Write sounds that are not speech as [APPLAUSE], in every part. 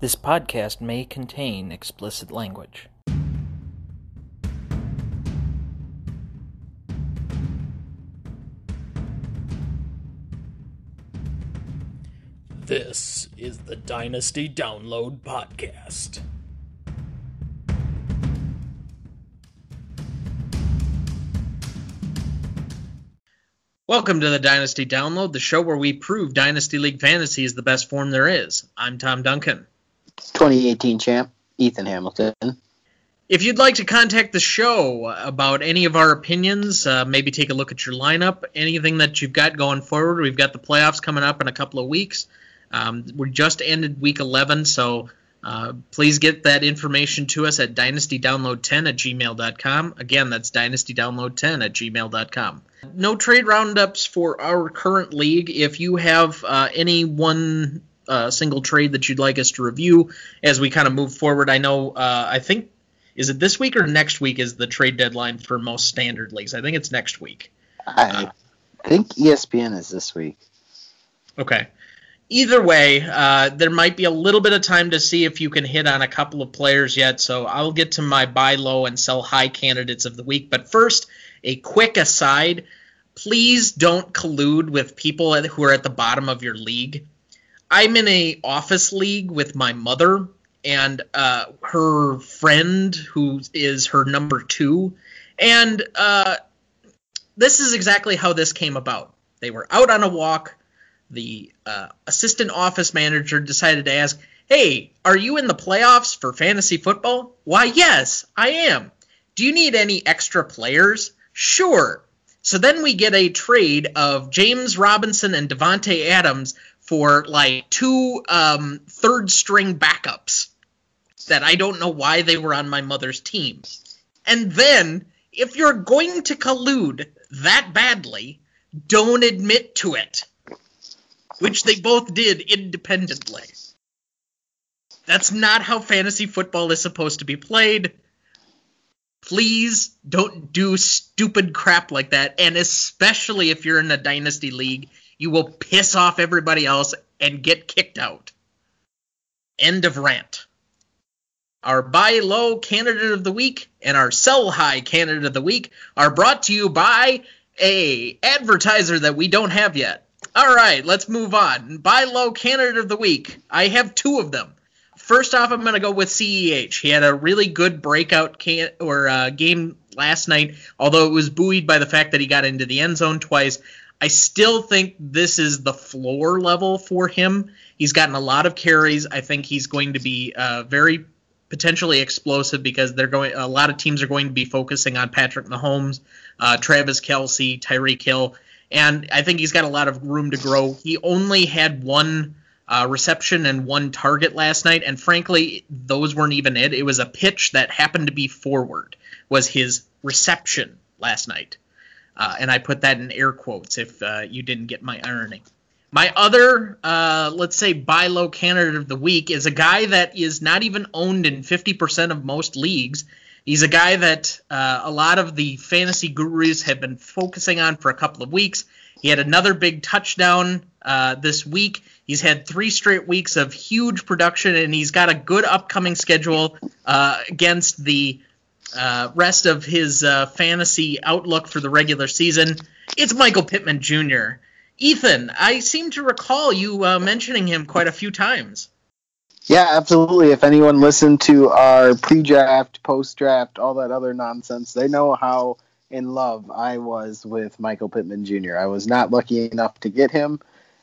This podcast may contain explicit language. This is the Dynasty Download Podcast. Welcome to the Dynasty Download, the show where we prove Dynasty League Fantasy is the best form there is. I'm Tom Duncan. 2018 champ, Ethan Hamilton. If you'd like to contact the show about any of our opinions, uh, maybe take a look at your lineup, anything that you've got going forward, we've got the playoffs coming up in a couple of weeks. Um, we just ended week 11, so uh, please get that information to us at dynastydownload10 at gmail.com. Again, that's dynastydownload10 at gmail.com. No trade roundups for our current league. If you have uh, any one uh, single trade that you'd like us to review as we kind of move forward, I know, uh, I think, is it this week or next week is the trade deadline for most standard leagues? I think it's next week. I think ESPN is this week. Okay. Either way, uh, there might be a little bit of time to see if you can hit on a couple of players yet. So I'll get to my buy low and sell high candidates of the week. But first, a quick aside: please don't collude with people who are at the bottom of your league. I'm in a office league with my mother and uh, her friend, who is her number two, and uh, this is exactly how this came about. They were out on a walk the uh, assistant office manager decided to ask, Hey, are you in the playoffs for fantasy football? Why, yes, I am. Do you need any extra players? Sure. So then we get a trade of James Robinson and Davante Adams for like two um, third string backups that I don't know why they were on my mother's team. And then, if you're going to collude that badly, don't admit to it which they both did independently. That's not how fantasy football is supposed to be played. Please don't do stupid crap like that, and especially if you're in a dynasty league, you will piss off everybody else and get kicked out. End of rant. Our buy low candidate of the week and our sell high candidate of the week are brought to you by a advertiser that we don't have yet. All right, let's move on. Buy low candidate of the week. I have two of them. First off, I'm going to go with CEH. He had a really good breakout can- or uh, game last night, although it was buoyed by the fact that he got into the end zone twice. I still think this is the floor level for him. He's gotten a lot of carries. I think he's going to be uh, very potentially explosive because they're going. A lot of teams are going to be focusing on Patrick Mahomes, uh, Travis Kelce, Tyreek Hill and I think he's got a lot of room to grow. He only had one uh, reception and one target last night, and frankly, those weren't even it. It was a pitch that happened to be forward was his reception last night, uh, and I put that in air quotes if uh, you didn't get my irony. My other, uh, let's say, buy low candidate of the week is a guy that is not even owned in 50% of most leagues. He's a guy that uh, a lot of the fantasy gurus have been focusing on for a couple of weeks. He had another big touchdown uh, this week. He's had three straight weeks of huge production, and he's got a good upcoming schedule uh, against the uh, rest of his uh, fantasy outlook for the regular season. It's Michael Pittman Jr. Ethan, I seem to recall you uh, mentioning him quite a few times. Yeah, absolutely. If anyone listened to our pre-draft, post-draft, all that other nonsense, they know how in love I was with Michael Pittman Jr. I was not lucky enough to get him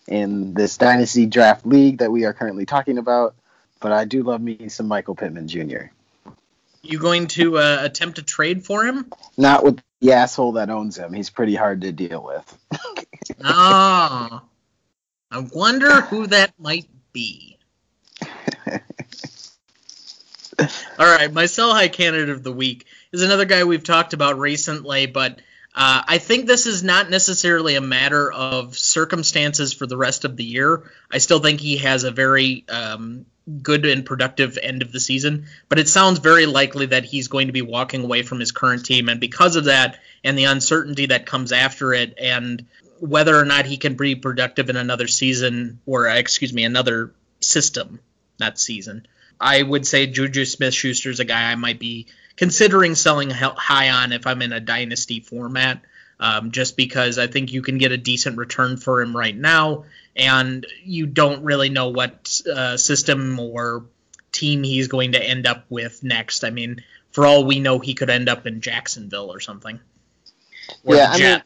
in this dynasty draft league that we are currently talking about, but I do love me some Michael Pittman Jr. You going to uh, attempt to trade for him? Not with the asshole that owns him. He's pretty hard to deal with. Oh, [LAUGHS] I wonder who that might be. [LAUGHS] All right, my sell high candidate of the week is another guy we've talked about recently, but uh, I think this is not necessarily a matter of circumstances for the rest of the year. I still think he has a very um, good and productive end of the season, but it sounds very likely that he's going to be walking away from his current team, and because of that and the uncertainty that comes after it, and whether or not he can be productive in another season or excuse me, another system that season. I would say Juju Smith Schuster is a guy I might be considering selling high on if I'm in a dynasty format, um, just because I think you can get a decent return for him right now, and you don't really know what uh, system or team he's going to end up with next. I mean, for all we know, he could end up in Jacksonville or something. Or yeah, I mean,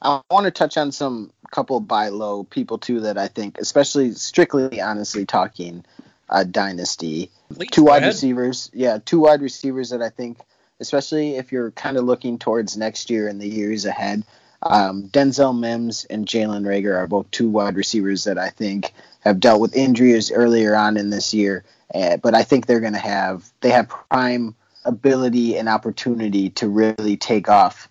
I want to touch on some couple buy low people too that I think, especially strictly honestly talking uh, dynasty. Please, two wide ahead. receivers, yeah, two wide receivers that I think, especially if you're kind of looking towards next year and the years ahead. Um, Denzel Mims and Jalen Reagor are both two wide receivers that I think have dealt with injuries earlier on in this year, uh, but I think they're going to have they have prime ability and opportunity to really take off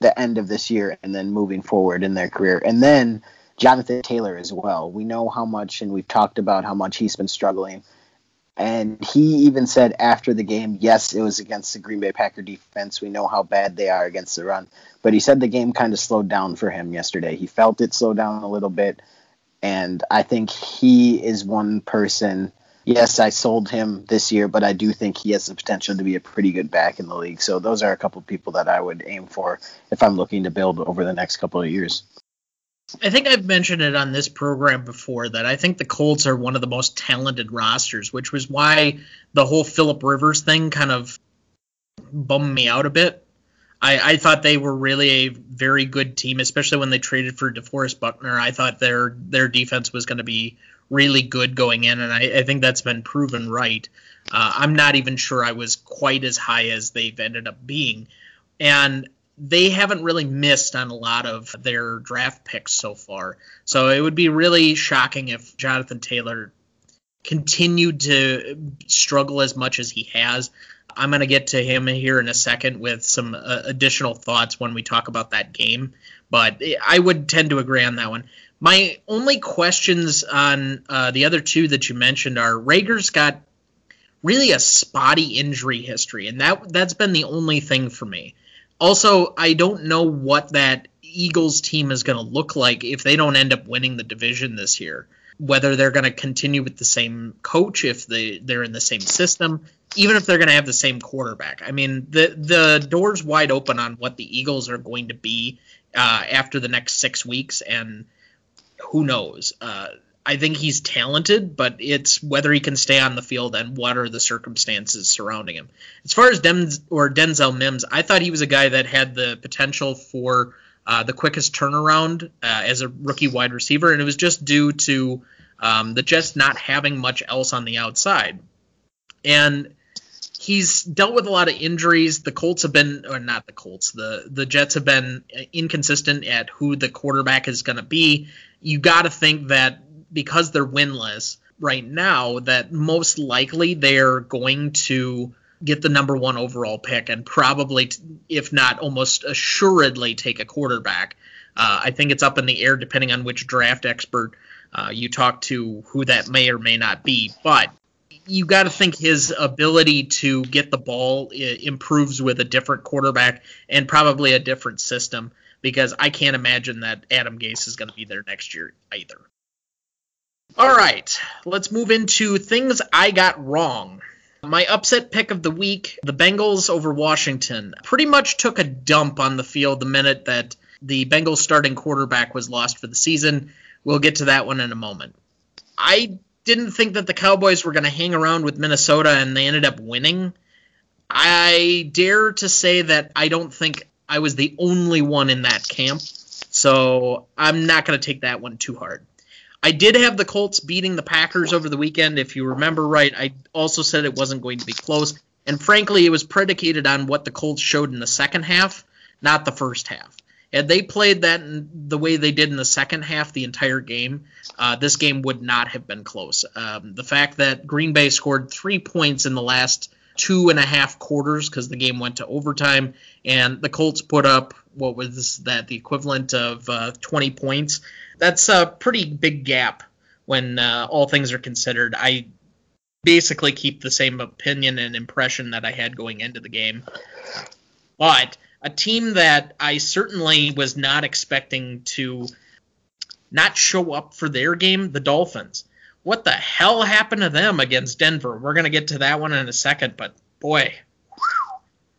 the end of this year and then moving forward in their career. And then Jonathan Taylor as well. We know how much, and we've talked about how much he's been struggling. And he even said after the game, yes, it was against the Green Bay Packer defense. We know how bad they are against the run. But he said the game kind of slowed down for him yesterday. He felt it slow down a little bit. And I think he is one person yes, I sold him this year, but I do think he has the potential to be a pretty good back in the league. So those are a couple of people that I would aim for if I'm looking to build over the next couple of years. I think I've mentioned it on this program before that I think the Colts are one of the most talented rosters, which was why the whole Philip Rivers thing kind of bummed me out a bit. I, I thought they were really a very good team, especially when they traded for DeForest Buckner. I thought their their defense was going to be really good going in, and I, I think that's been proven right. Uh, I'm not even sure I was quite as high as they've ended up being, and they haven't really missed on a lot of their draft picks so far. So it would be really shocking if Jonathan Taylor continued to struggle as much as he has. I'm going to get to him here in a second with some uh, additional thoughts when we talk about that game, but I would tend to agree on that one. My only questions on uh, the other two that you mentioned are Reagor's got really a spotty injury history, and that that's been the only thing for me. Also, I don't know what that Eagles team is going to look like if they don't end up winning the division this year. Whether they're going to continue with the same coach, if they they're in the same system, even if they're going to have the same quarterback. I mean, the the door's wide open on what the Eagles are going to be uh, after the next six weeks, and who knows? Uh, I think he's talented, but it's whether he can stay on the field and what are the circumstances surrounding him. As far as Denz or Denzel Mims, I thought he was a guy that had the potential for uh, the quickest turnaround uh, as a rookie wide receiver, and it was just due to um, the Jets not having much else on the outside. And he's dealt with a lot of injuries. The Colts have been, or not the Colts, the the Jets have been inconsistent at who the quarterback is going to be. You got to think that because they're winless right now, that most likely they're going to get the number one overall pick and probably, if not almost assuredly, take a quarterback. Uh, I think it's up in the air depending on which draft expert uh, you talk to, who that may or may not be. But you got to think his ability to get the ball improves with a different quarterback and probably a different system because I can't imagine that Adam Gase is going to be there next year either. All right, let's move into things I got wrong. My upset pick of the week, the Bengals over Washington, pretty much took a dump on the field the minute that the Bengals starting quarterback was lost for the season. We'll get to that one in a moment. I didn't think that the Cowboys were going to hang around with Minnesota and they ended up winning. I dare to say that I don't think I was the only one in that camp. So I'm not going to take that one too hard. I did have the Colts beating the Packers over the weekend. If you remember right, I also said it wasn't going to be close. And frankly, it was predicated on what the Colts showed in the second half, not the first half. Had they played that the way they did in the second half the entire game, uh, this game would not have been close. Um, the fact that Green Bay scored three points in the last two and a half quarters because the game went to overtime, and the Colts put up what was that the equivalent of uh, 20 points. That's a pretty big gap when uh, all things are considered. I basically keep the same opinion and impression that I had going into the game, but a team that I certainly was not expecting to not show up for their game, the Dolphins. What the hell happened to them against Denver? We're going to get to that one in a second, but boy,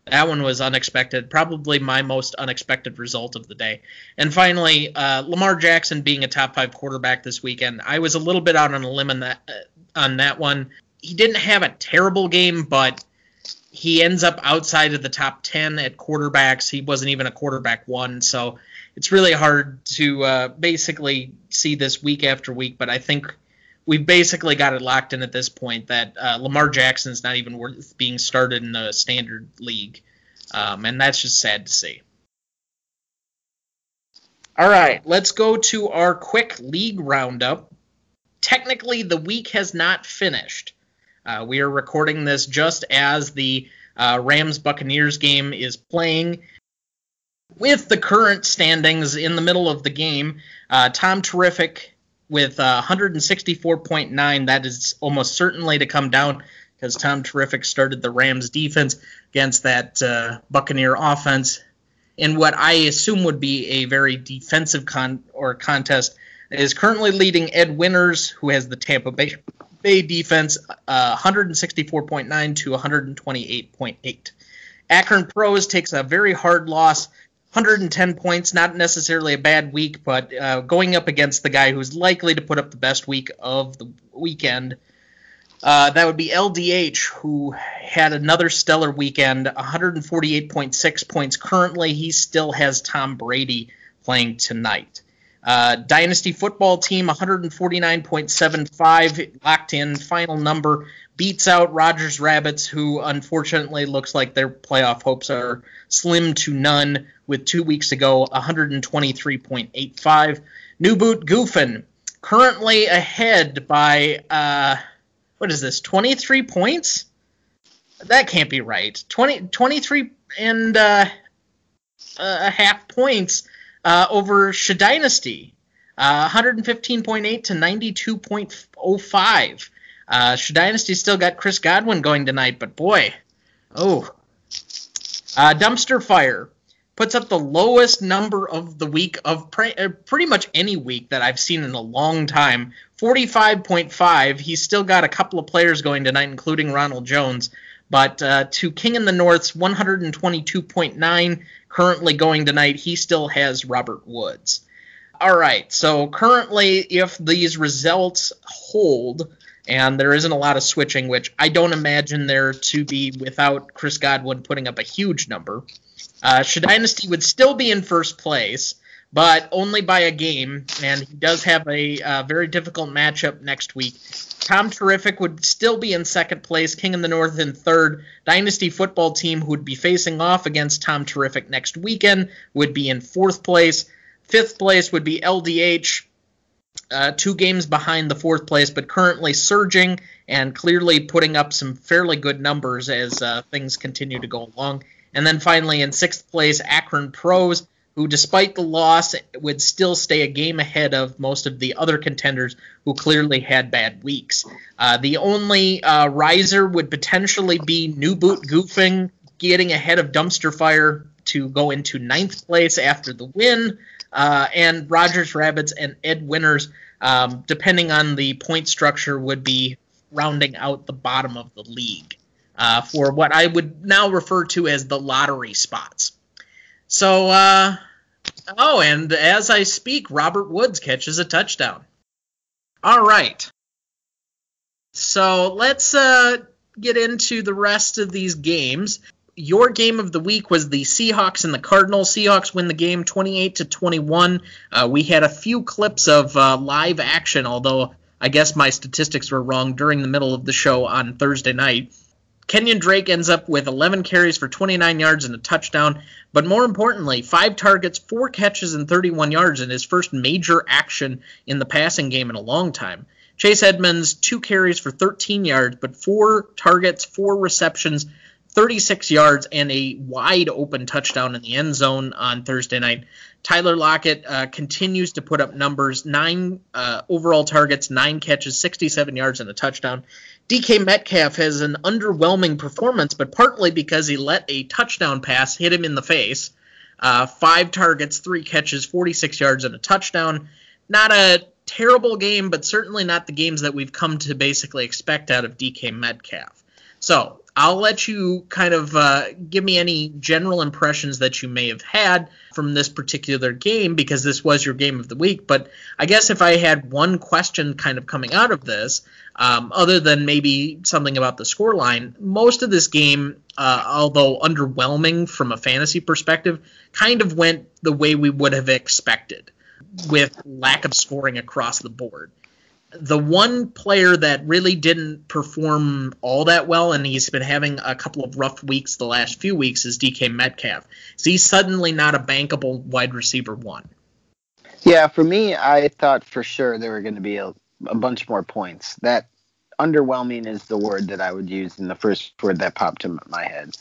that one was unexpected. Probably my most unexpected result of the day. And finally, uh, Lamar Jackson being a top five quarterback this weekend. I was a little bit out on a limb on that uh, on that one. He didn't have a terrible game, but he ends up outside of the top 10 at quarterbacks. He wasn't even a quarterback one, so it's really hard to uh, basically see this week after week. But I think we've basically got it locked in at this point that uh, Lamar Jackson's not even worth being started in the standard league, um, and that's just sad to see. All right, let's go to our quick league roundup. Technically, the week has not finished. Uh, we are recording this just as the uh, Rams Buccaneers game is playing. With the current standings in the middle of the game, uh, Tom Terrific with uh, 164.9, that is almost certainly to come down because Tom Terrific started the Rams defense against that uh, Buccaneer offense in what I assume would be a very defensive con or contest. Is currently leading Ed Winters, who has the Tampa Bay, Bay defense, uh, 164.9 to 128.8. Akron Pros takes a very hard loss 110 points, not necessarily a bad week, but uh, going up against the guy who's likely to put up the best week of the weekend. Uh, that would be LDH, who had another stellar weekend, 148.6 points. Currently, he still has Tom Brady playing tonight. Uh, Dynasty football team, 149.75, locked in final number, beats out Rogers Rabbits, who unfortunately looks like their playoff hopes are slim to none with two weeks to go, 123.85. New Boot Goofin, currently ahead by, uh, what is this, 23 points? That can't be right. 20, 23 and uh, a half points uh, over Shadynasty. Uh, 115.8 to 92.05. Uh, Dynasty still got Chris Godwin going tonight, but boy, oh. Uh, Dumpster Fire puts up the lowest number of the week of pre- uh, pretty much any week that I've seen in a long time. 45.5. He's still got a couple of players going tonight, including Ronald Jones. But uh, to King in the North's 122.9 currently going tonight, he still has Robert Woods. All right, so currently, if these results hold, and there isn't a lot of switching, which I don't imagine there to be without Chris Godwin putting up a huge number, uh, Dynasty would still be in first place, but only by a game, and he does have a uh, very difficult matchup next week. Tom Terrific would still be in second place, King of the North in third. Dynasty football team, who would be facing off against Tom Terrific next weekend, would be in fourth place. Fifth place would be LDH, uh, two games behind the fourth place, but currently surging and clearly putting up some fairly good numbers as uh, things continue to go along. And then finally, in sixth place, Akron Pros, who, despite the loss, would still stay a game ahead of most of the other contenders who clearly had bad weeks. Uh, the only uh, riser would potentially be New Boot Goofing, getting ahead of Dumpster Fire to go into ninth place after the win. Uh, and Rogers Rabbits and Ed Winters, um, depending on the point structure, would be rounding out the bottom of the league uh, for what I would now refer to as the lottery spots. So, uh, oh, and as I speak, Robert Woods catches a touchdown. All right. So let's uh, get into the rest of these games your game of the week was the Seahawks and the Cardinals. Seahawks win the game 28 to 21. Uh, we had a few clips of uh, live action, although I guess my statistics were wrong during the middle of the show on Thursday night. Kenyan Drake ends up with 11 carries for 29 yards and a touchdown, but more importantly, five targets, four catches, and 31 yards in his first major action in the passing game in a long time. Chase Edmonds, two carries for 13 yards, but four targets, four receptions, 36 yards and a wide open touchdown in the end zone on Thursday night. Tyler Lockett uh, continues to put up numbers nine uh, overall targets, nine catches, 67 yards, and a touchdown. DK Metcalf has an underwhelming performance, but partly because he let a touchdown pass hit him in the face. Uh, five targets, three catches, 46 yards, and a touchdown. Not a terrible game, but certainly not the games that we've come to basically expect out of DK Metcalf. So I'll let you kind of uh, give me any general impressions that you may have had from this particular game because this was your game of the week. But I guess if I had one question kind of coming out of this, um, other than maybe something about the scoreline, most of this game, uh, although underwhelming from a fantasy perspective, kind of went the way we would have expected with lack of scoring across the board the one player that really didn't perform all that well, and he's been having a couple of rough weeks the last few weeks, is DK Metcalf. Is he suddenly not a bankable wide receiver one? Yeah, for me, I thought for sure there were going to be a, a bunch more points. That underwhelming is the word that I would use in the first word that popped in my head.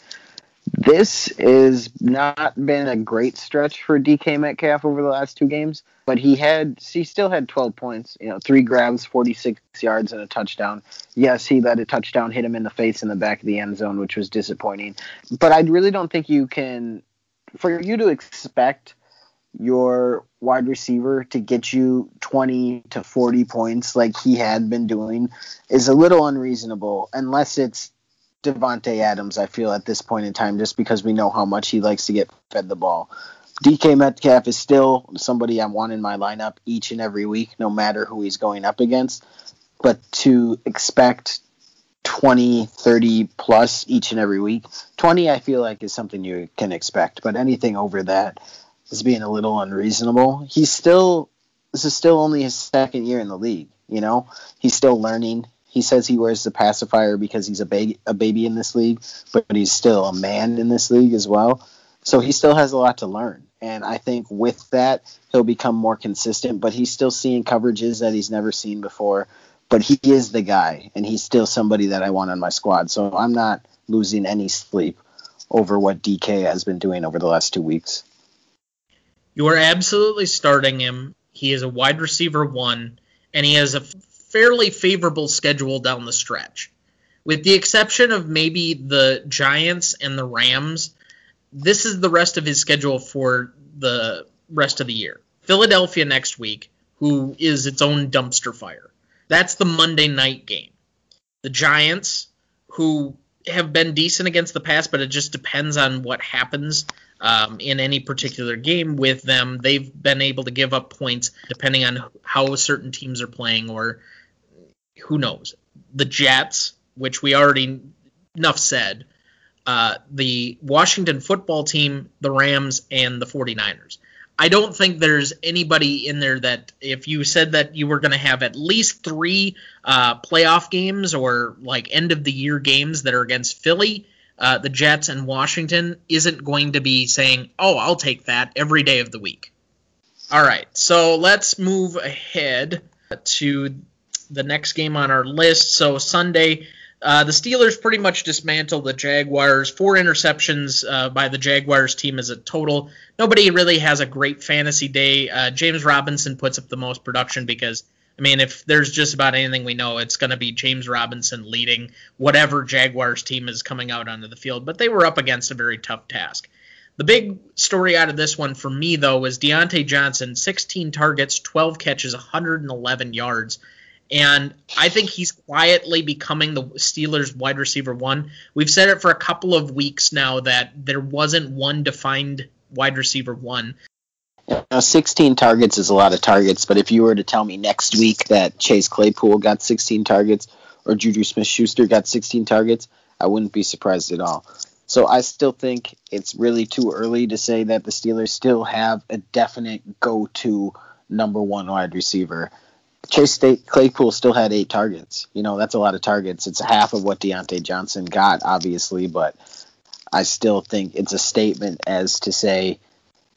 This has not been a great stretch for DK Metcalf over the last two games, but he had he still had 12 points, you know, three grabs, 46 yards, and a touchdown. Yes, he let a touchdown hit him in the face in the back of the end zone, which was disappointing. But I really don't think you can, for you to expect your wide receiver to get you 20 to 40 points like he had been doing is a little unreasonable unless it's Davante Adams, I feel at this point in time, just because we know how much he likes to get fed the ball. DK Metcalf is still somebody I want in my lineup each and every week, no matter who he's going up against. But to expect 20, 30 plus each and every week, 20 I feel like is something you can expect, but anything over that is being a little unreasonable. He's still, this is still only his second year in the league, you know? He's still learning. He says he wears the pacifier because he's a baby, a baby in this league, but he's still a man in this league as well. So he still has a lot to learn. And I think with that, he'll become more consistent, but he's still seeing coverages that he's never seen before. But he is the guy, and he's still somebody that I want on my squad. So I'm not losing any sleep over what DK has been doing over the last two weeks. You are absolutely starting him. He is a wide receiver one, and he has a fairly favorable schedule down the stretch. With the exception of maybe the Giants and the Rams, this is the rest of his schedule for the rest of the year. Philadelphia next week, who is its own dumpster fire. That's the Monday night game. The Giants, who have been decent against the pass, but it just depends on what happens um, in any particular game with them. They've been able to give up points depending on how certain teams are playing, or who knows. The Jets, which we already enough said, uh, the Washington football team, the Rams, and the 49ers. I don't think there's anybody in there that if you said that you were going to have at least three uh, playoff games or like end of the year games that are against Philly, uh, the Jets, and Washington, isn't going to be saying, "Oh, I'll take that every day of the week." All right, so let's move ahead to the next game on our list. So Sunday, uh, the Steelers pretty much dismantled the Jaguars. Four interceptions uh, by the Jaguars team as a total. Nobody really has a great fantasy day. Uh, James Robinson puts up the most production because, I mean, if there's just about anything we know, it's going to be James Robinson leading whatever Jaguars team is coming out onto the field. But they were up against a very tough task. The big story out of this one for me, though, was Diontae Johnson 16 targets, 12 catches, 111 yards and I think he's quietly becoming the Steelers' wide receiver one. We've said it for a couple of weeks now that there wasn't one defined wide receiver one. Now, 16 targets is a lot of targets, but if you were to tell me next week that Chase Claypool got 16 targets or Juju Smith Schuster got 16 targets, I wouldn't be surprised at all. So I still think it's really too early to say that the Steelers still have a definite go to number one wide receiver. Chase State Claypool still had eight targets. You know, that's a lot of targets. It's half of what Diontae Johnson got, obviously, but I still think it's a statement as to say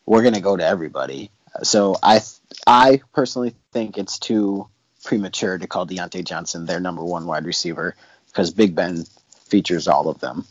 we're going to go to everybody. So I, I personally think it's too premature to call Diontae Johnson their number one wide receiver because Big Ben features all of them.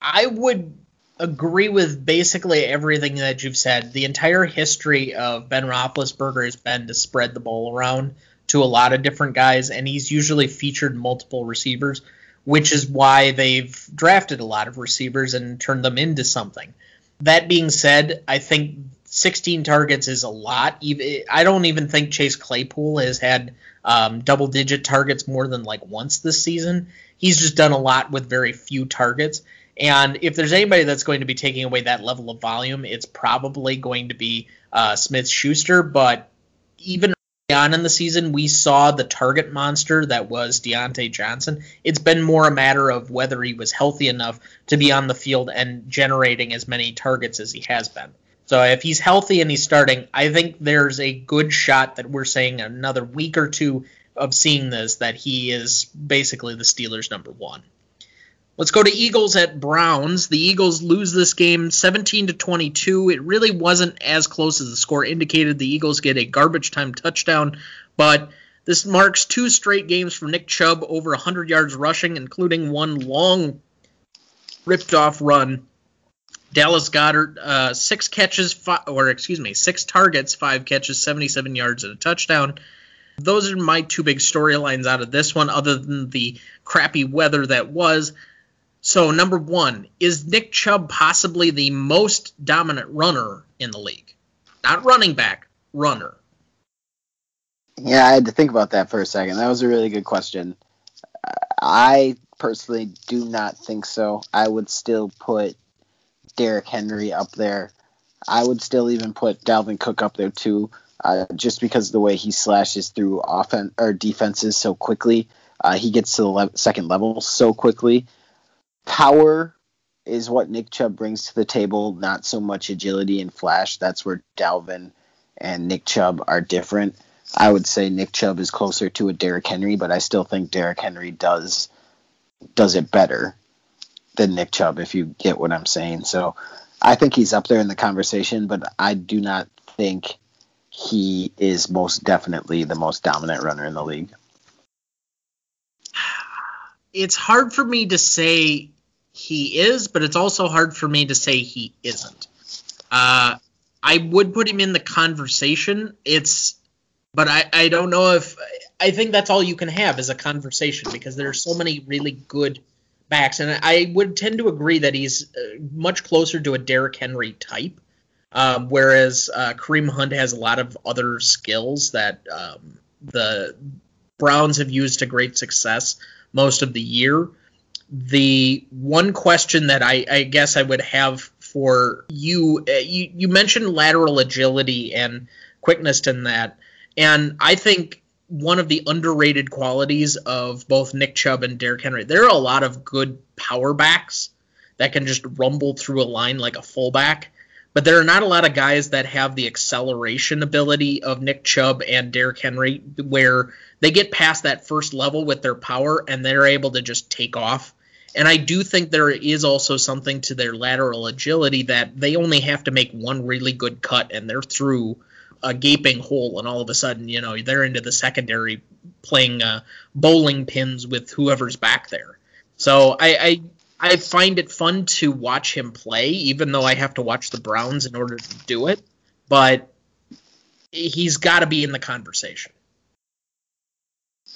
I would agree with basically everything that you've said. The entire history of Ben Roethlisberger has been to spread the ball around to a lot of different guys, and he's usually featured multiple receivers, which is why they've drafted a lot of receivers and turned them into something. That being said, I think 16 targets is a lot. I don't even think Chase Claypool has had um, double digit targets more than like once this season. He's just done a lot with very few targets. And if there's anybody that's going to be taking away that level of volume, it's probably going to be uh, Smith Schuster. But even early on in the season, we saw the target monster that was Diontae Johnson. It's been more a matter of whether he was healthy enough to be on the field and generating as many targets as he has been. So if he's healthy and he's starting, I think there's a good shot that we're saying another week or two of seeing this that he is basically the Steelers' number one. Let's go to Eagles at Browns. The Eagles lose this game 17 to 22. It really wasn't as close as the score indicated. The Eagles get a garbage time touchdown, but this marks two straight games for Nick Chubb over 100 yards rushing, including one long ripped off run Dallas Goedert, uh, six catches, five, or excuse me, six targets, five catches, 77 yards, and a touchdown. Those are my two big storylines out of this one, other than the crappy weather that was. So, number one, is Nick Chubb possibly the most dominant runner in the league? Not running back, runner. Yeah, I had to think about that for a second. That was a really good question. I personally do not think so. I would still put Derrick Henry up there. I would still even put Dalvin Cook up there too, uh, just because of the way he slashes through offense or defenses so quickly. Uh, he gets to the le- second level so quickly. Power is what Nick Chubb brings to the table, not so much agility and flash. That's where Dalvin and Nick Chubb are different. I would say Nick Chubb is closer to a Derrick Henry, but I still think Derrick Henry does does it better than Nick Chubb, if you get what I'm saying. So I think he's up there in the conversation, but I do not think he is most definitely the most dominant runner in the league. It's hard for me to say he is, but it's also hard for me to say he isn't. Uh, I would put him in the conversation. It's, but I, I don't know if I think that's all you can have is a conversation because there are so many really good backs, and I would tend to agree that he's uh, much closer to a Derrick Henry type, um, whereas uh, Kareem Hunt has a lot of other skills that um, the Browns have used to great success most of the year. The one question that I, I guess I would have for you, uh, you, you mentioned lateral agility and quickness in that, and I think one of the underrated qualities of both Nick Chubb and Derrick Henry. There are a lot of good power backs that can just rumble through a line like a fullback, but there are not a lot of guys that have the acceleration ability of Nick Chubb and Derrick Henry where they get past that first level with their power and they're able to just take off. And I do think there is also something to their lateral agility that they only have to make one really good cut and they're through a gaping hole, and all of a sudden, you know, they're into the secondary playing uh, bowling pins with whoever's back there. So I, I I find it fun to watch him play, even though I have to watch the Browns in order to do it. But he's got to be in the conversation.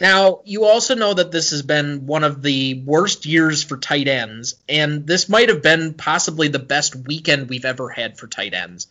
Now, you also know that this has been one of the worst years for tight ends, and this might have been possibly the best weekend we've ever had for tight ends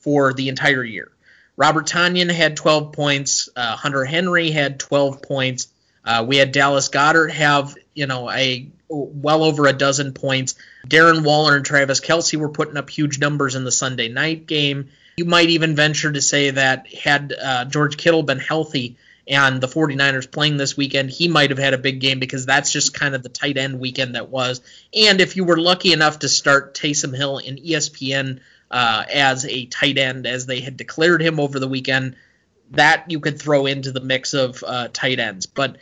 for the entire year. Robert Tonyan had 12 points. Uh, Hunter Henry had 12 points. Uh, we had Dallas Goedert have, you know, a well over a dozen points. Darren Waller and Travis Kelce were putting up huge numbers in the Sunday night game. You might even venture to say that had uh, George Kittle been healthy and the 49ers playing this weekend, he might have had a big game because that's just kind of the tight end weekend that was. And if you were lucky enough to start Taysom Hill in ESPN uh, as a tight end, as they had declared him over the weekend. That you could throw into the mix of uh, tight ends. But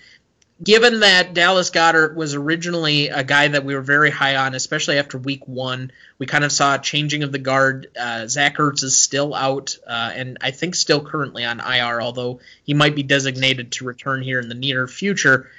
given that Dallas Goedert was originally a guy that we were very high on, especially after week one, we kind of saw a changing of the guard. Uh, Zach Ertz is still out, uh, and I think still currently on IR, although he might be designated to return here in the near future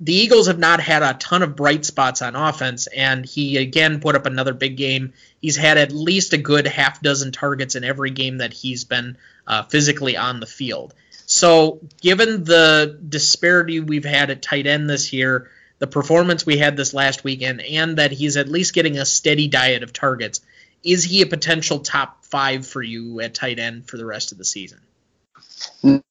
the Eagles have not had a ton of bright spots on offense, and he again put up another big game. He's had at least a good half dozen targets in every game that he's been uh, physically on the field. So, given the disparity we've had at tight end this year, the performance we had this last weekend, and that he's at least getting a steady diet of targets, is he a potential top five for you at tight end for the rest of the season?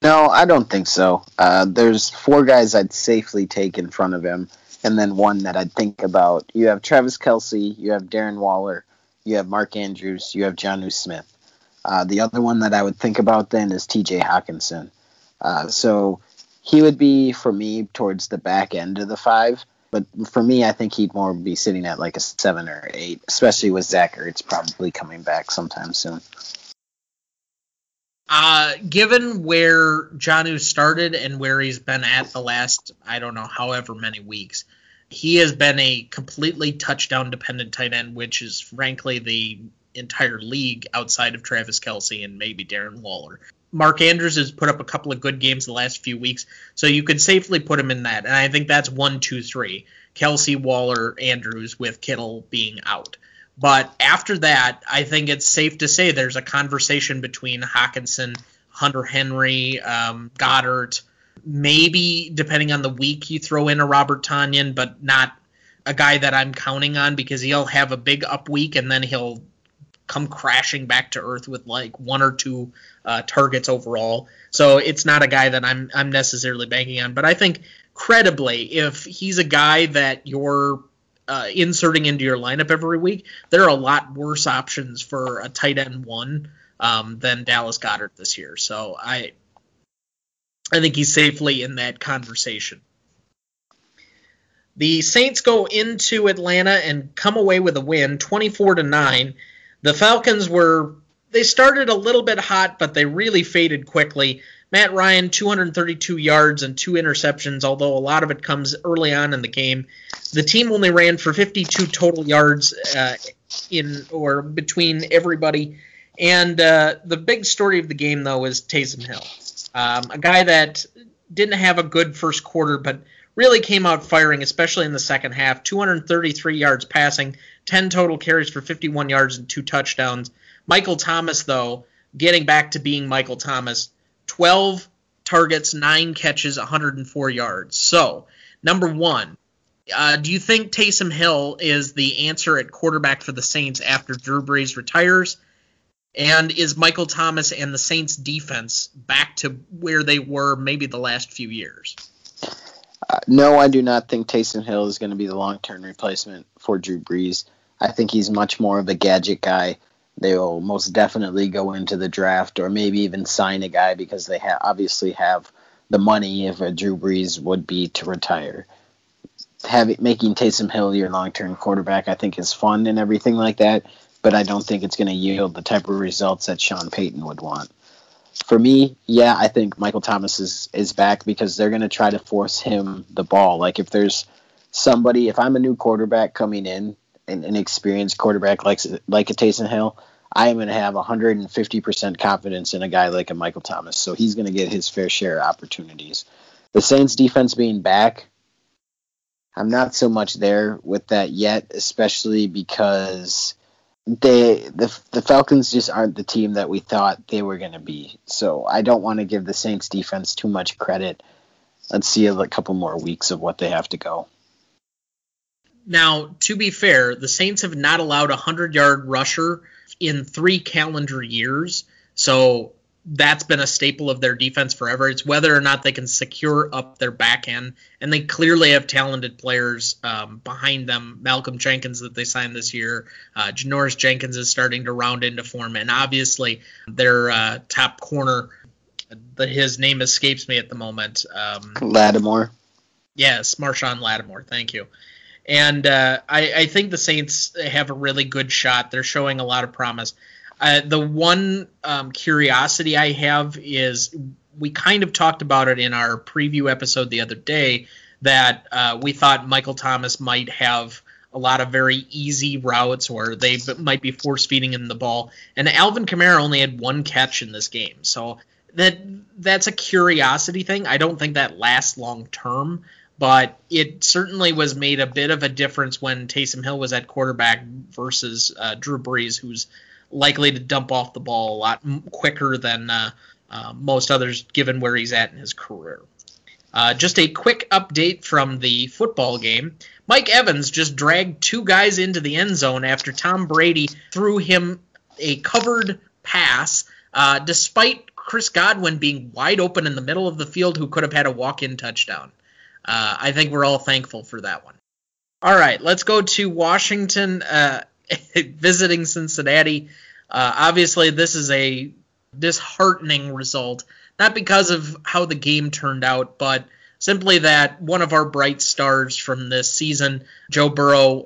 No, I don't think so. Uh, there's four guys I'd safely take in front of him, and then one that I'd think about. You have Travis Kelce, you have Darren Waller, you have Mark Andrews, you have Jonnu Smith. Uh, the other one that I would think about then is T.J. Hockenson. Uh, so he would be for me towards the back end of the five. But for me, I think he'd more be sitting at like a seven or eight, especially with Zach Ertz probably coming back sometime soon. Uh, given where Jonnu started and where he's been at the last, I don't know, however many weeks, he has been a completely touchdown dependent tight end, which is frankly the entire league outside of Travis Kelce and maybe Darren Waller. Mark Andrews has put up a couple of good games the last few weeks, so you could safely put him in that. And I think that's one, two, three. Kelce, Waller, Andrews, with Kittle being out. But after that, I think it's safe to say there's a conversation between Hockenson, Hunter Henry, um, Goedert. Maybe, depending on the week, you throw in a Robert Tonyan, but not a guy that I'm counting on because he'll have a big up week and then he'll come crashing back to earth with like one or two uh, targets overall. So it's not a guy that I'm I'm necessarily banking on. But I think credibly, if he's a guy that you're uh, inserting into your lineup every week, there are a lot worse options for a tight end one um, than Dallas Goedert this year. So I I think he's safely in that conversation. The Saints go into Atlanta and come away with a win, 24 to 9. The Falcons were they started a little bit hot, but they really faded quickly. Matt Ryan, 232 yards and two interceptions, although a lot of it comes early on in the game. The team only ran for 52 total yards uh, in or between everybody. And uh, the big story of the game, though, is Taysom Hill, um, a guy that didn't have a good first quarter, but really came out firing, especially in the second half. 233 yards passing, 10 total carries for 51 yards and two touchdowns. Michael Thomas, though, getting back to being Michael Thomas, 12 targets, 9 catches, 104 yards. So, number one, uh, do you think Taysom Hill is the answer at quarterback for the Saints after Drew Brees retires? And is Michael Thomas and the Saints defense back to where they were maybe the last few years? No, I do not think Taysom Hill is going to be the long term replacement for Drew Brees. I think he's much more of a gadget guy. They will most definitely go into the draft or maybe even sign a guy because they ha- obviously have the money if a Drew Brees would be to retire. Having making Taysom Hill your long term quarterback, I think, is fun and everything like that, but I don't think it's going to yield the type of results that Sean Payton would want. For me, yeah, I think Michael Thomas is, is back because they're going to try to force him the ball. Like if there's somebody, if I'm a new quarterback coming in an, an experienced quarterback like like a Taysom Hill, I am going to have 150% confidence in a guy like a Michael Thomas. So he's going to get his fair share of opportunities. The Saints defense being back, I'm not so much there with that yet, especially because they the the Falcons just aren't the team that we thought they were going to be. So I don't want to give the Saints defense too much credit. Let's see a couple more weeks of what they have to go. Now, to be fair, the Saints have not allowed a 100 yard rusher in three calendar years. So that's been a staple of their defense forever. It's whether or not they can secure up their back end. And they clearly have talented players um, behind them. Malcolm Jenkins, that they signed this year. Uh, Janoris Jenkins is starting to round into form. And obviously, their uh, top corner, that his name escapes me at the moment. Um, Lattimore. Yes, Marshon Lattimore. Thank you. And uh, I, I, think the Saints have a really good shot. They're showing a lot of promise. Uh, the one um, curiosity I have is we kind of talked about it in our preview episode the other day that uh, we thought Michael Thomas might have a lot of very easy routes or they might be force feeding him the ball. And Alvin Kamara only had one catch in this game. So that that's a curiosity thing. I don't think that lasts long term but it certainly was made a bit of a difference when Taysom Hill was at quarterback versus uh, Drew Brees, who's likely to dump off the ball a lot quicker than uh, uh, most others, given where he's at in his career. Uh, just a quick update from the football game. Mike Evans just dragged two guys into the end zone after Tom Brady threw him a covered pass, uh, despite Chris Godwin being wide open in the middle of the field, who could have had a walk-in touchdown. Uh, I think we're all thankful for that one. All right, let's go to Washington uh, [LAUGHS] visiting Cincinnati. Uh, obviously, this is a disheartening result not because of how the game turned out, but simply that one of our bright stars from this season, Joe Burrow,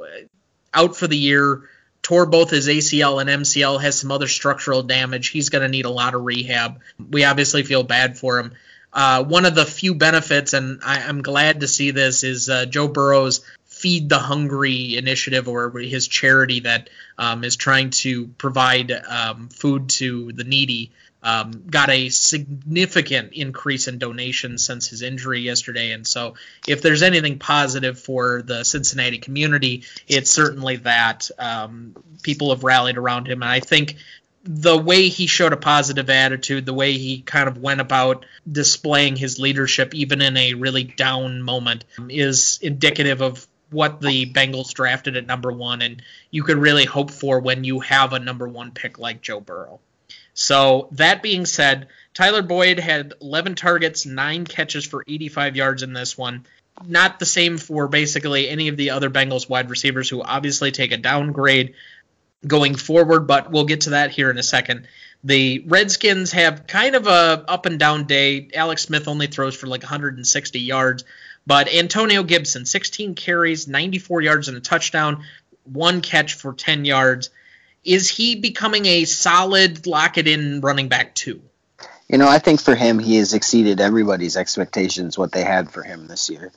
out for the year, tore both his ACL and MCL, has some other structural damage. He's going to need a lot of rehab. We obviously feel bad for him. Uh, one of the few benefits, and I, am glad to see this, is uh, Joe Burrow's Feed the Hungry initiative, or his charity that um, is trying to provide um, food to the needy um, got a significant increase in donations since his injury yesterday. And so, if there's anything positive for the Cincinnati community, it's certainly that um, people have rallied around him. And I think the way he showed a positive attitude, the way he kind of went about displaying his leadership, even in a really down moment, is indicative of what the Bengals drafted at number one, and you could really hope for when you have a number one pick like Joe Burrow. So that being said, Tyler Boyd had 11 targets, nine catches for 85 yards in this one. Not the same for basically any of the other Bengals wide receivers who obviously take a downgrade going forward, but we'll get to that here in a second. The Redskins have kind of a up and down day. Alex Smith only throws for like 160 yards, but Antonio Gibson, 16 carries, 94 yards and a touchdown, one catch for 10 yards is he becoming a solid lock it in running back too? You know, I think for him, he has exceeded everybody's expectations what they had for him this year.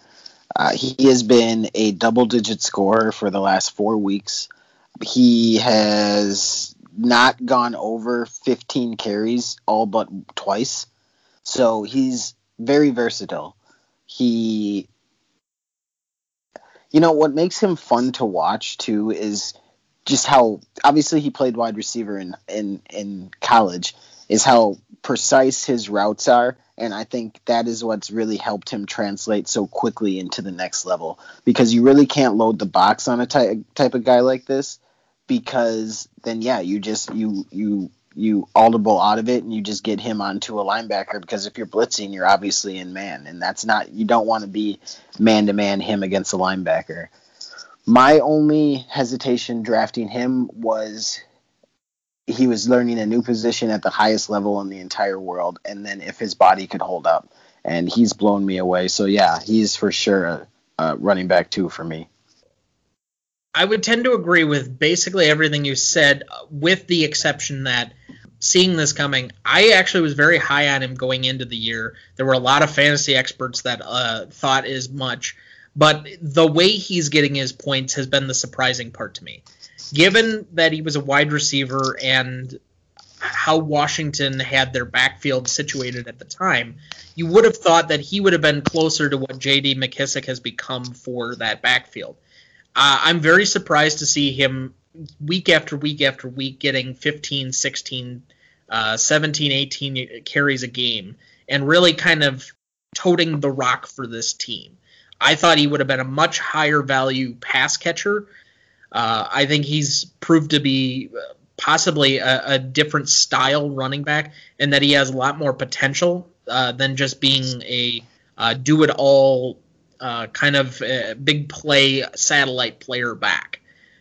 Uh, he has been a double digit scorer for the last four weeks. He has not gone over 15 carries all but twice. So he's very versatile. He, you know, what makes him fun to watch too is just how obviously he played wide receiver in in in college is how precise his routes are. And I think that is what's really helped him translate so quickly into the next level. Because you really can't load the box on a type type of guy like this because then yeah you just you you you audible out of it and you just get him onto a linebacker because if you're blitzing you're obviously in man and that's not you don't want to be man to man him against a linebacker my only hesitation drafting him was he was learning a new position at the highest level in the entire world, and then if his body could hold up. And he's blown me away. So yeah, he's for sure a, a running back two for me. I would tend to agree with basically everything you said, with the exception that seeing this coming, I actually was very high on him going into the year. There were a lot of fantasy experts that uh, thought as much. But the way he's getting his points has been the surprising part to me. Given that he was a wide receiver and how Washington had their backfield situated at the time, you would have thought that he would have been closer to what J.D. McKissic has become for that backfield. Uh, I'm very surprised to see him week after week after week getting 15, 16, uh, 17, 18 carries a game and really kind of toting the rock for this team. I thought he would have been a much higher value pass catcher. Uh, I think he's proved to be possibly a, a, different style running back, and that he has a lot more potential uh, than just being a uh, do it all uh, kind of big play satellite player back.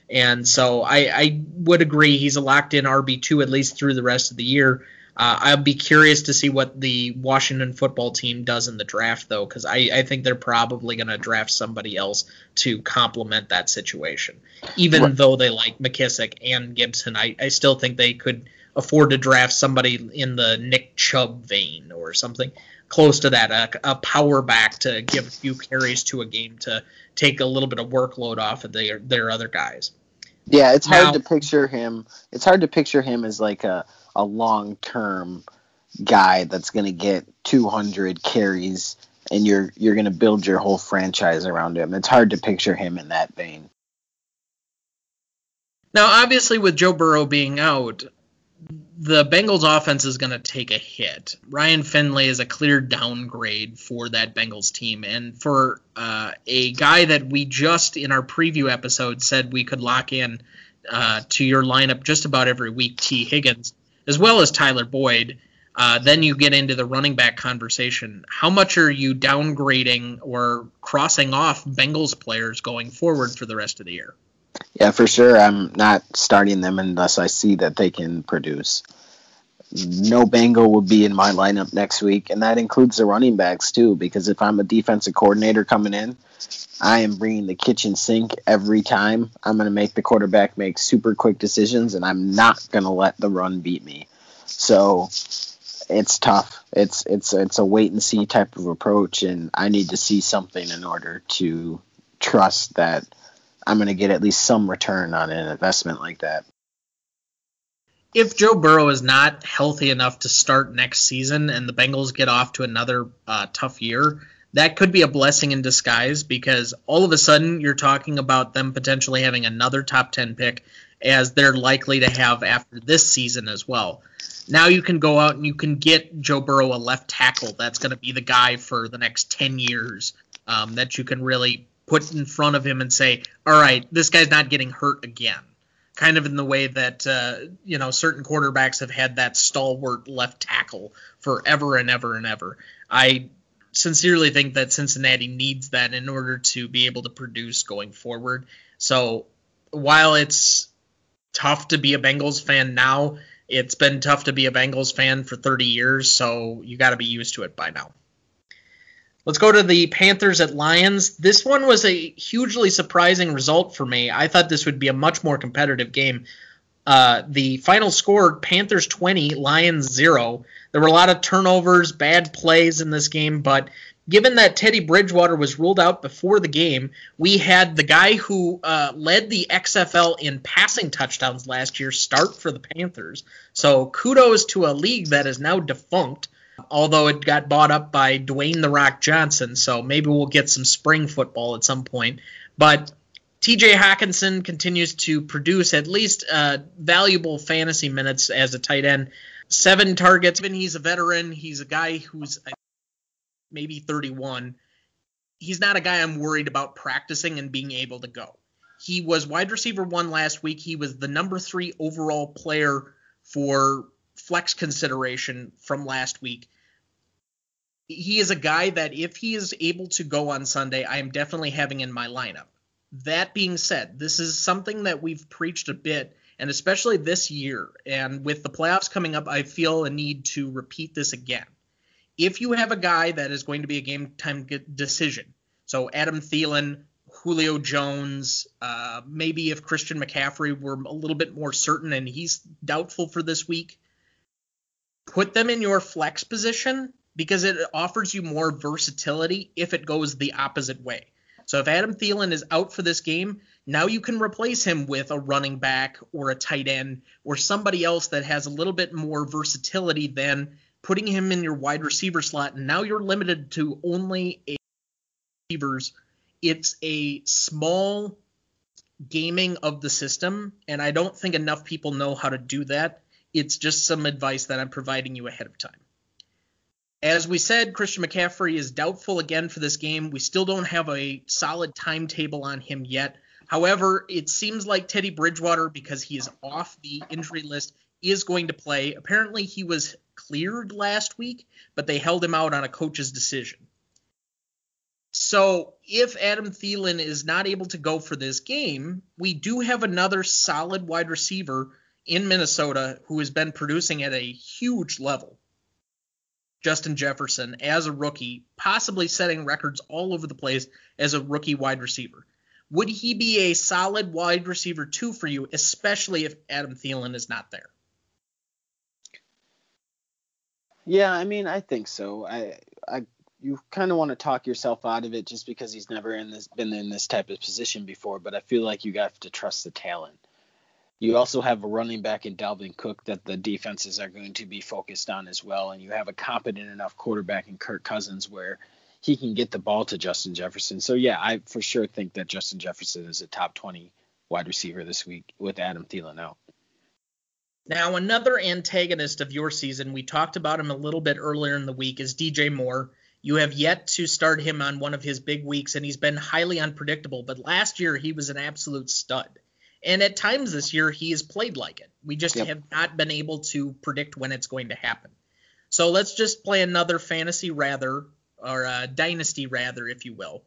And so I, I would agree he's a locked in RB two at least through the rest of the year. Uh, I'll be curious to see what the Washington football team does in the draft, though, because I, I, think they're probably going to draft somebody else to complement that situation. Even right. though they like McKissic and Gibson, I, I still think they could afford to draft somebody in the Nick Chubb vein or something close to that, a, a power back to give a few carries to a game to take a little bit of workload off of their, their other guys. Yeah, it's hard now, to picture him. It's hard to picture him as like a – a long term guy that's going to get 200 carries and you're you're going to build your whole franchise around him. It's hard to picture him in that vein. Now, obviously, with Joe Burrow being out, the Bengals offense is going to take a hit. Ryan Finley is a clear downgrade for that Bengals team. And for uh, a guy that we just in our preview episode said we could lock in uh, to your lineup just about every week, Tee Higgins, as well as Tyler Boyd, uh, then you get into the running back conversation. How much are you downgrading or crossing off Bengals players going forward for the rest of the year? Yeah, for sure. I'm not starting them unless I see that they can produce. No Bengal will be in my lineup next week, and that includes the running backs too. Because if I'm a defensive coordinator coming in, I am bringing the kitchen sink every time. I'm going to make the quarterback make super quick decisions, and I'm not going to let the run beat me. So it's tough. It's it's it's a wait and see type of approach, and I need to see something in order to trust that I'm going to get at least some return on an investment like that. If Joe Burrow is not healthy enough to start next season and the Bengals get off to another uh, tough year, that could be a blessing in disguise because all of a sudden you're talking about them potentially having another top 10 pick as they're likely to have after this season as well. Now you can go out and you can get Joe Burrow a left tackle that's going to be the guy for the next 10 years um, that you can really put in front of him and say, all right, this guy's not getting hurt again. Kind of in the way that uh, you know certain quarterbacks have had that stalwart left tackle forever and ever and ever. I sincerely think that Cincinnati needs that in order to be able to produce going forward. So while it's tough to be a Bengals fan now, it's been tough to be a Bengals fan for 30 years, so you got to be used to it by now. Let's go to the Panthers at Lions. This one was a hugely surprising result for me. I thought this would be a much more competitive game. Uh, the final score Panthers 20, Lions 0. There were a lot of turnovers, bad plays in this game, but given that Teddy Bridgewater was ruled out before the game, we had the guy who uh, led the XFL in passing touchdowns last year start for the Panthers. So kudos to a league that is now defunct although it got bought up by Dwayne the Rock Johnson, so maybe we'll get some spring football at some point. But TJ Hockenson continues to produce at least uh, valuable fantasy minutes as a tight end. Seven targets. Even he's a veteran. He's a guy who's maybe 31. He's not a guy I'm worried about practicing and being able to go. He was wide receiver one last week. He was the number three overall player for flex consideration from last week. He is a guy that if he is able to go on Sunday, I am definitely having in my lineup. That being said, this is something that we've preached a bit, and especially this year, and with the playoffs coming up, I feel a need to repeat this again. If you have a guy that is going to be a game time decision, so Adam Thielen, Julio Jones, uh, maybe if Christian McCaffrey were a little bit more certain and he's doubtful for this week, put them in your flex position because it offers you more versatility if it goes the opposite way. So if Adam Thielen is out for this game, now you can replace him with a running back or a tight end or somebody else that has a little bit more versatility than putting him in your wide receiver slot. And now you're limited to only a receivers. It's a small gaming of the system, and I don't think enough people know how to do that. It's just some advice that I'm providing you ahead of time. As we said, Christian McCaffrey is doubtful again for this game. We still don't have a solid timetable on him yet. However, it seems like Teddy Bridgewater, because he is off the injury list, is going to play. Apparently, he was cleared last week, but they held him out on a coach's decision. So, if Adam Thielen is not able to go for this game, we do have another solid wide receiver in Minnesota who has been producing at a huge level. Justin Jefferson as a rookie, possibly setting records all over the place as a rookie wide receiver. Would he be a solid wide receiver two for you, especially if Adam Thielen is not there? Yeah, I mean, I think so. I, I, you kind of want to talk yourself out of it just because he's never in this, been in this type of position before. But I feel like you have to trust the talent. You also have a running back in Dalvin Cook that the defenses are going to be focused on as well, and you have a competent enough quarterback in Kirk Cousins where he can get the ball to Justin Jefferson. So yeah, I for sure think that Justin Jefferson is a top 20 wide receiver this week with Adam Thielen out. Now, another antagonist of your season, we talked about him a little bit earlier in the week, is DJ Moore. You have yet to start him on one of his big weeks, and he's been highly unpredictable. But last year, he was an absolute stud. And at times this year, he has played like it. We just Yep. have not been able to predict when it's going to happen. So let's just play another fantasy rather, or a dynasty rather, if you will.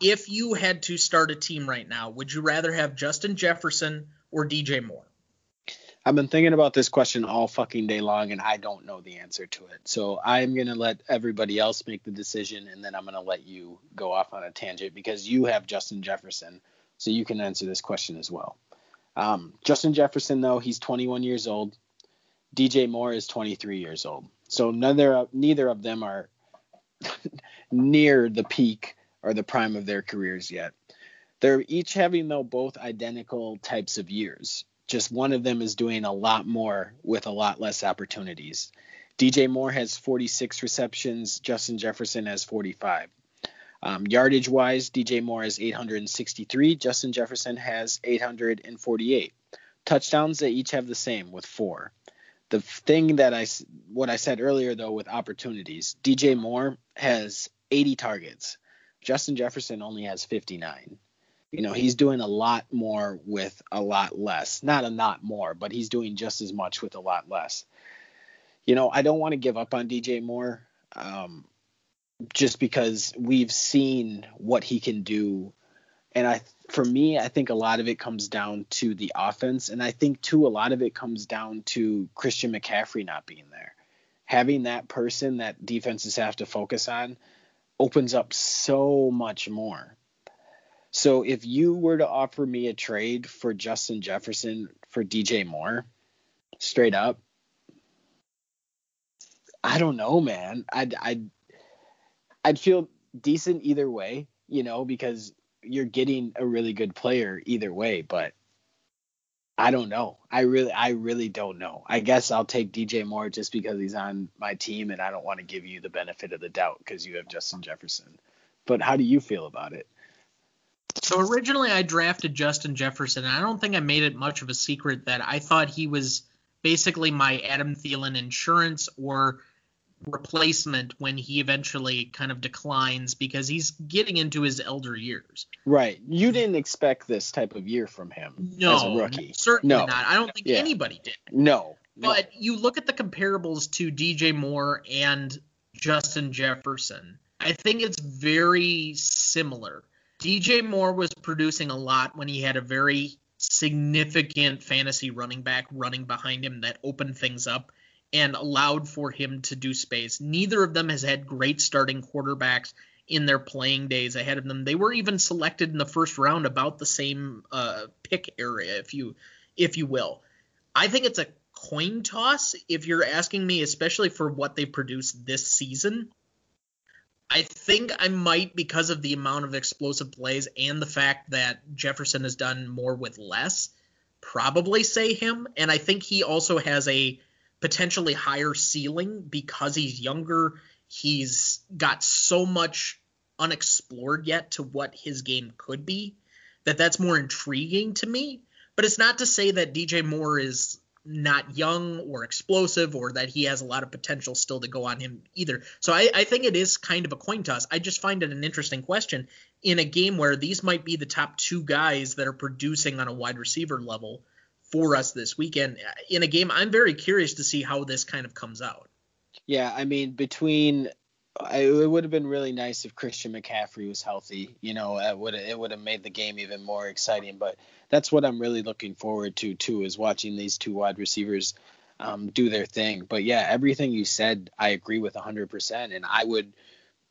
If you had to start a team right now, would you rather have Justin Jefferson or DJ Moore? I've been thinking about this question all fucking day long, and I don't know the answer to it. So I'm gonna let everybody else make the decision, and then I'm gonna let you go off on a tangent because you have Justin Jefferson, so you can answer this question as well. Um, Justin Jefferson, though, he's 21 years old. DJ Moore is 23 years old. So neither neither of them are [LAUGHS] near the peak or the prime of their careers yet. They're each having though both identical types of years. Just one of them is doing a lot more with a lot less opportunities. DJ Moore has 46 receptions. Justin Jefferson has 45. Um, yardage wise, DJ Moore has 863. Justin Jefferson has 848. Touchdowns, they each have the same with four. The thing that I, what I said earlier though, with opportunities, DJ Moore has 80 targets. Justin Jefferson only has 59. You know, he's doing a lot more with a lot less. Not a lot more, but he's doing just as much with a lot less. You know, I don't want to give up on DJ Moore um, just because we've seen what he can do. And I, for me, I think a lot of it comes down to the offense. And I think, too, a lot of it comes down to Christian McCaffrey not being there. Having that person that defenses have to focus on opens up so much more. So if you were to offer me a trade for Justin Jefferson for DJ Moore, straight up, I don't know, man. I'd I'd I'd feel decent either way, you know, because you're getting a really good player either way, but I don't know. I really I really don't know. I guess I'll take DJ Moore just because he's on my team and I don't want to give you the benefit of the doubt because you have Justin Jefferson. But how do you feel about it? So originally I drafted Justin Jefferson, and I don't think I made it much of a secret that I thought he was basically my Adam Thielen insurance or replacement when he eventually kind of declines because he's getting into his elder years. Right. You didn't expect this type of year from him No, as a rookie. certainly No. not. I don't think Yeah. anybody did. No. no. But you look at the comparables to DJ Moore and Justin Jefferson. I think it's very similar. DJ Moore was producing a lot when he had a very significant fantasy running back running behind him that opened things up and allowed for him to do space. Neither of them has had great starting quarterbacks in their playing days ahead of them. They were even selected in the first round about the same uh, pick area, if you if you will. I think it's a coin toss if you're asking me, especially for what they produced this season. I think I might, because of the amount of explosive plays and the fact that Jefferson has done more with less, probably say him. And I think he also has a potentially higher ceiling because he's younger. He's got so much unexplored yet to what his game could be that that's more intriguing to me. But it's not to say that DJ Moore is not young or explosive or that he has a lot of potential still to go on him either. So I, I think it is kind of a coin toss. I just find it an interesting question in a game where these might be the top two guys that are producing on a wide receiver level for us this weekend. In a game, I'm very curious to see how this kind of comes out. Yeah, I mean, between I, it would have been really nice if Christian McCaffrey was healthy. You know, it would it would have made the game even more exciting. But that's what I'm really looking forward to too, is watching these two wide receivers um, do their thing. But yeah, everything you said, I agree with 100%. And I would,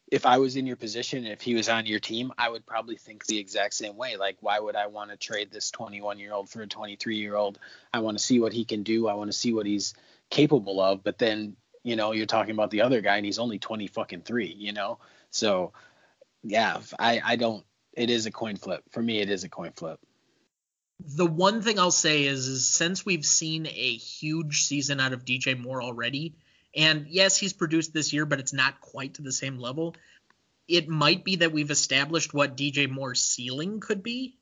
if I was in your position, if he was on your team, I would probably think the exact same way. Like, why would I want to trade this 21 year old for a 23 year old? I want to see what he can do. I want to see what he's capable of. But then you know, you're talking about the other guy and he's only 20 fucking three, you know? So, yeah, I, I don't, it is a coin flip. For me, it is a coin flip. The one thing I'll say is, is since we've seen a huge season out of DJ Moore already, and yes, he's produced this year, but it's not quite to the same level. It might be that we've established what DJ Moore's ceiling could be,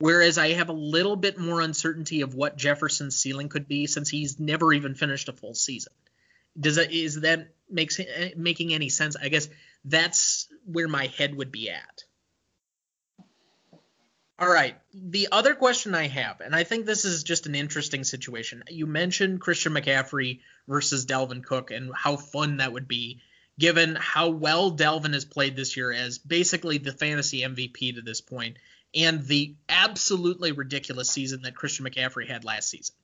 Whereas I have a little bit more uncertainty of what Jefferson's ceiling could be since he's never even finished a full season. Does that is that makes eh, making any sense? I guess that's where my head would be at. All right. The other question I have, and I think this is just an interesting situation. You mentioned Christian McCaffrey versus Dalvin Cook and how fun that would be, given how well Dalvin has played this year as basically the fantasy MVP to this point, and the absolutely ridiculous season that Christian McCaffrey had last season.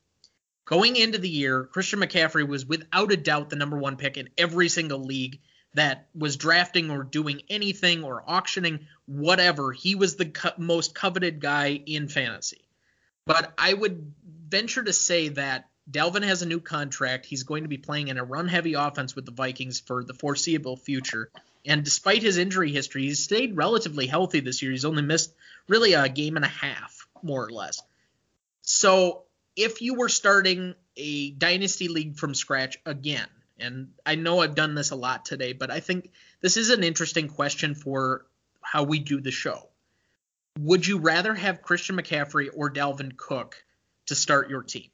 Going into the year, Christian McCaffrey was without a doubt the number one pick in every single league that was drafting or doing anything or auctioning, whatever. He was the co- most coveted guy in fantasy. But I would venture to say that Dalvin has a new contract. He's going to be playing in a run heavy offense with the Vikings for the foreseeable future. And despite his injury history, he's stayed relatively healthy this year. He's only missed really a game and a half, more or less. So if you were starting a dynasty league from scratch again, and I know I've done this a lot today, but I think this is an interesting question for how we do the show. Would you rather have Christian McCaffrey or Dalvin Cook to start your team?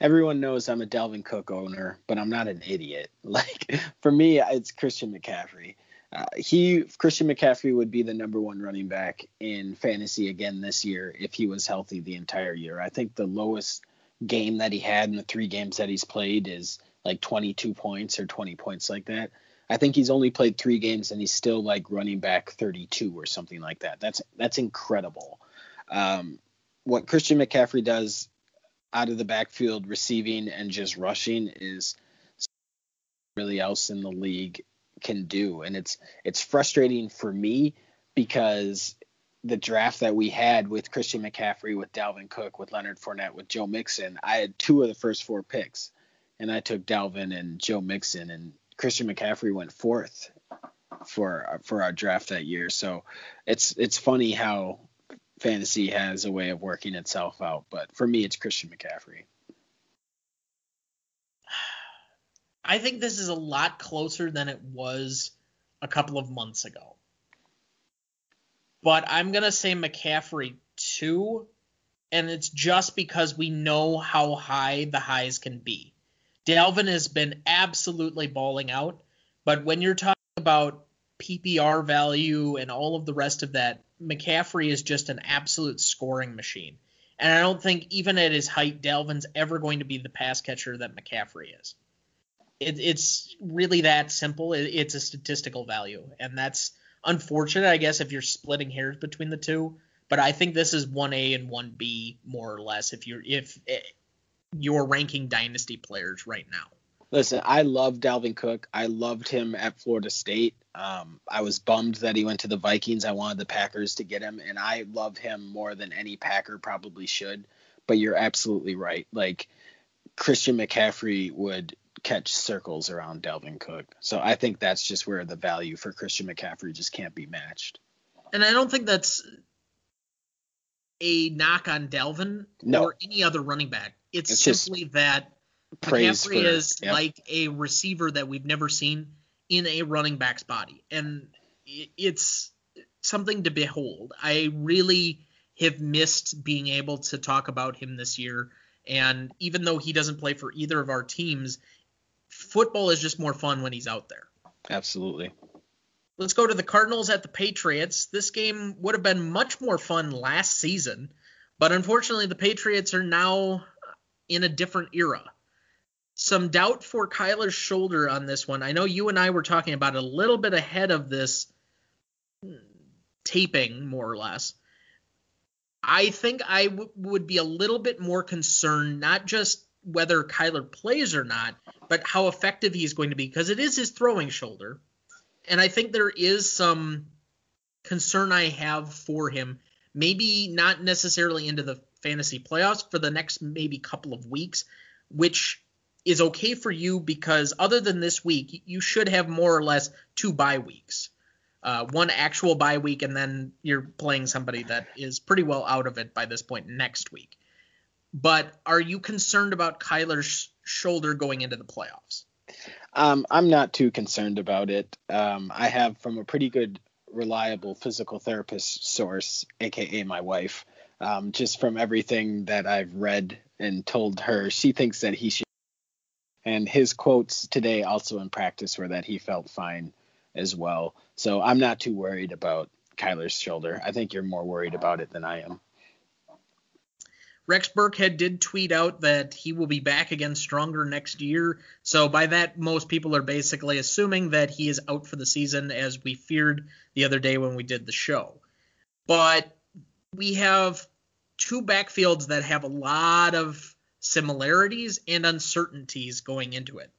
Everyone knows I'm a Dalvin Cook owner, but I'm not an idiot. [LAUGHS] Like for me, it's Christian McCaffrey. Uh, he Christian McCaffrey would be the number one running back in fantasy again this year if he was healthy the entire year. I think the lowest game that he had in the three games that he's played is like 22 points or 20 points like that. I think he's only played three games and he's still like running back 32 or something like that. That's that's incredible. Um, what Christian McCaffrey does out of the backfield, receiving and just rushing, is really else in the league can do. And it's it's frustrating for me because the draft that we had with Christian McCaffrey, with Dalvin Cook, with Leonard Fournette, with Joe Mixon, I had two of the first four picks, and I took Dalvin and Joe Mixon, and Christian McCaffrey went fourth for for our draft that year. So it's it's funny how fantasy has a way of working itself out. But for me, it's Christian McCaffrey. I think this is a lot closer than it was a couple of months ago. But I'm going to say McCaffrey too, and it's just because we know how high the highs can be. Dalvin has been absolutely balling out, but when you're talking about PPR value and all of the rest of that, McCaffrey is just an absolute scoring machine. And I don't think even at his height, Dalvin's ever going to be the pass catcher that McCaffrey is it, it's really that simple. It, it's a statistical value, and that's unfortunate, I guess, if you're splitting hairs between the two. But I think this is one A and one B more or less if you're if you're ranking dynasty players right now. Listen, I love Dalvin Cook. I loved him at Florida State. Um, I was bummed that he went to the Vikings. I wanted the Packers to get him, and I love him more than any Packer probably should. But you're absolutely right. Like Christian McCaffrey would catch circles around Dalvin Cook. So I think that's just where the value for Christian McCaffrey just can't be matched. And I don't think that's a knock on Dalvin no. or any other running back. It's, it's simply that McCaffrey for, is yep. like a receiver that we've never seen in a running back's body. And it's something to behold. I really have missed being able to talk about him this year. And even though he doesn't play for either of our teams, football is just more fun when he's out there. Absolutely. Let's go to the Cardinals at the Patriots. This game would have been much more fun last season, but unfortunately, the Patriots are now in a different era. Some doubt for Kyler's shoulder on this one. I know you and I were talking about a little bit ahead of this taping, more or less. I think I w- would be a little bit more concerned, not just whether Kyler plays or not, but how effective he's going to be because it is his throwing shoulder. And I think there is some concern I have for him. Maybe not necessarily into the fantasy playoffs for the next maybe couple of weeks, which is okay for you because other than this week, you should have more or less two bye weeks. Uh, one actual bye week, and then you're playing somebody that is pretty well out of it by this point next week. But are you concerned about Kyler's shoulder going into the playoffs? Um, I'm not too concerned about it. Um, I have from a pretty good reliable physical therapist source, aka my wife. Um, just from everything that I've read and told her, she thinks that he should. And his quotes today, also in practice, were that he felt fine as well. So I'm not too worried about Kyler's shoulder. I think you're more worried about it than I am. Rex Burkhead did tweet out that he will be back again stronger next year. So by that, most people are basically assuming that he is out for the season, as we feared the other day when we did the show. But we have two backfields that have a lot of similarities and uncertainties going into it.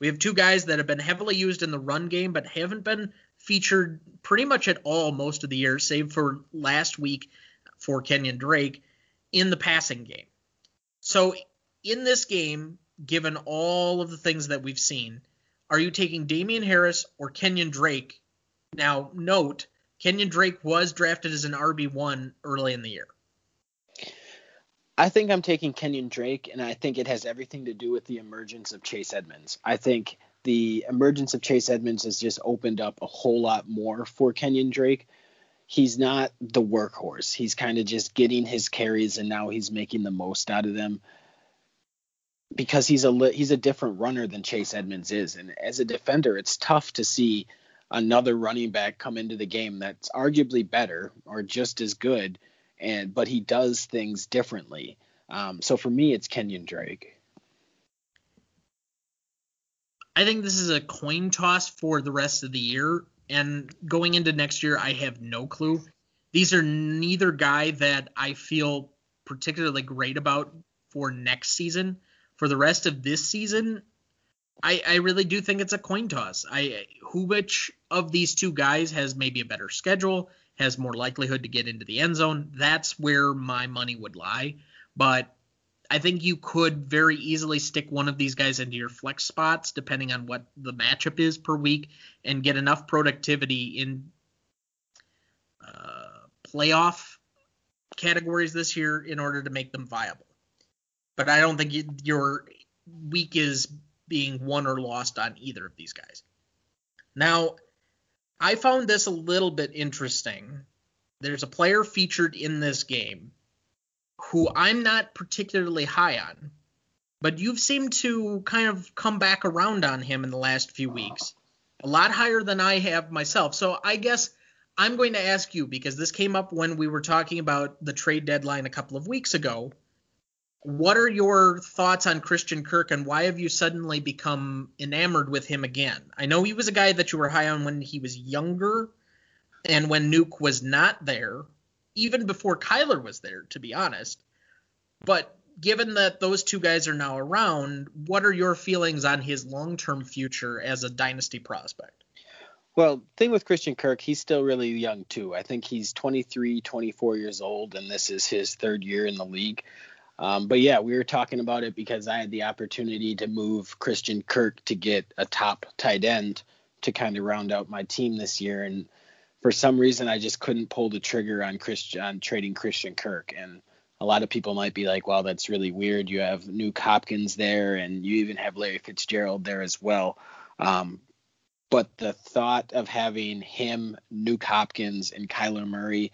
We have two guys that have been heavily used in the run game, but haven't been featured pretty much at all most of the year, save for last week for Kenyan Drake in the passing game. So in this game, given all of the things that we've seen, are you taking Damien Harris or Kenyan Drake? Now, note, Kenyan Drake was drafted as an RB1 early in the year. I think I'm taking Kenyan Drake, and I think it has everything to do with the emergence of Chase Edmonds. I think the emergence of Chase Edmonds has just opened up a whole lot more for Kenyan Drake he's not the workhorse. He's kind of just getting his carries and now he's making the most out of them because he's a he's a different runner than Chase Edmonds is. And as a defender, it's tough to see another running back come into the game that's arguably better or just as good, and but he does things differently. Um, so for me, it's Kenyan Drake. I think this is a coin toss for the rest of the year. And going into next year, I have no clue. These are neither guy that I feel particularly great about for next season. For the rest of this season, I, I really do think it's a coin toss. I who which of these two guys has maybe a better schedule, has more likelihood to get into the end zone. That's where my money would lie. But I think you could very easily stick one of these guys into your flex spots, depending on what the matchup is per week, and get enough productivity in uh, playoff categories this year in order to make them viable. But I don't think you, your week is being won or lost on either of these guys. Now, I found this a little bit interesting. There's a player featured in this game who I'm not particularly high on, but you've seemed to kind of come back around on him in the last few weeks. A lot higher than I have myself. So I guess I'm going to ask you because this came up when we were talking about the trade deadline a couple of weeks ago. What are your thoughts on Christian Kirk and why have you suddenly become enamored with him again? I know he was a guy that you were high on when he was younger and when Nuke was not there, even before Kyler was there, to be honest. But given that those two guys are now around, what are your feelings on his long term future as a dynasty prospect? Well, thing with Christian Kirk, he's still really young too. I think he's 23, 24 years old, and this is his third year in the league. Um, but yeah, we were talking about it because I had the opportunity to move Christian Kirk to get a top tight end to kind of round out my team this year, and for some reason I just couldn't pull the trigger on Christian on trading Christian Kirk. And a lot of people might be like, "Well, that's really weird. You have Nuke Hopkins there, and you even have Larry Fitzgerald there as well." Um, but the thought of having him, Nuke Hopkins, and Kyler Murray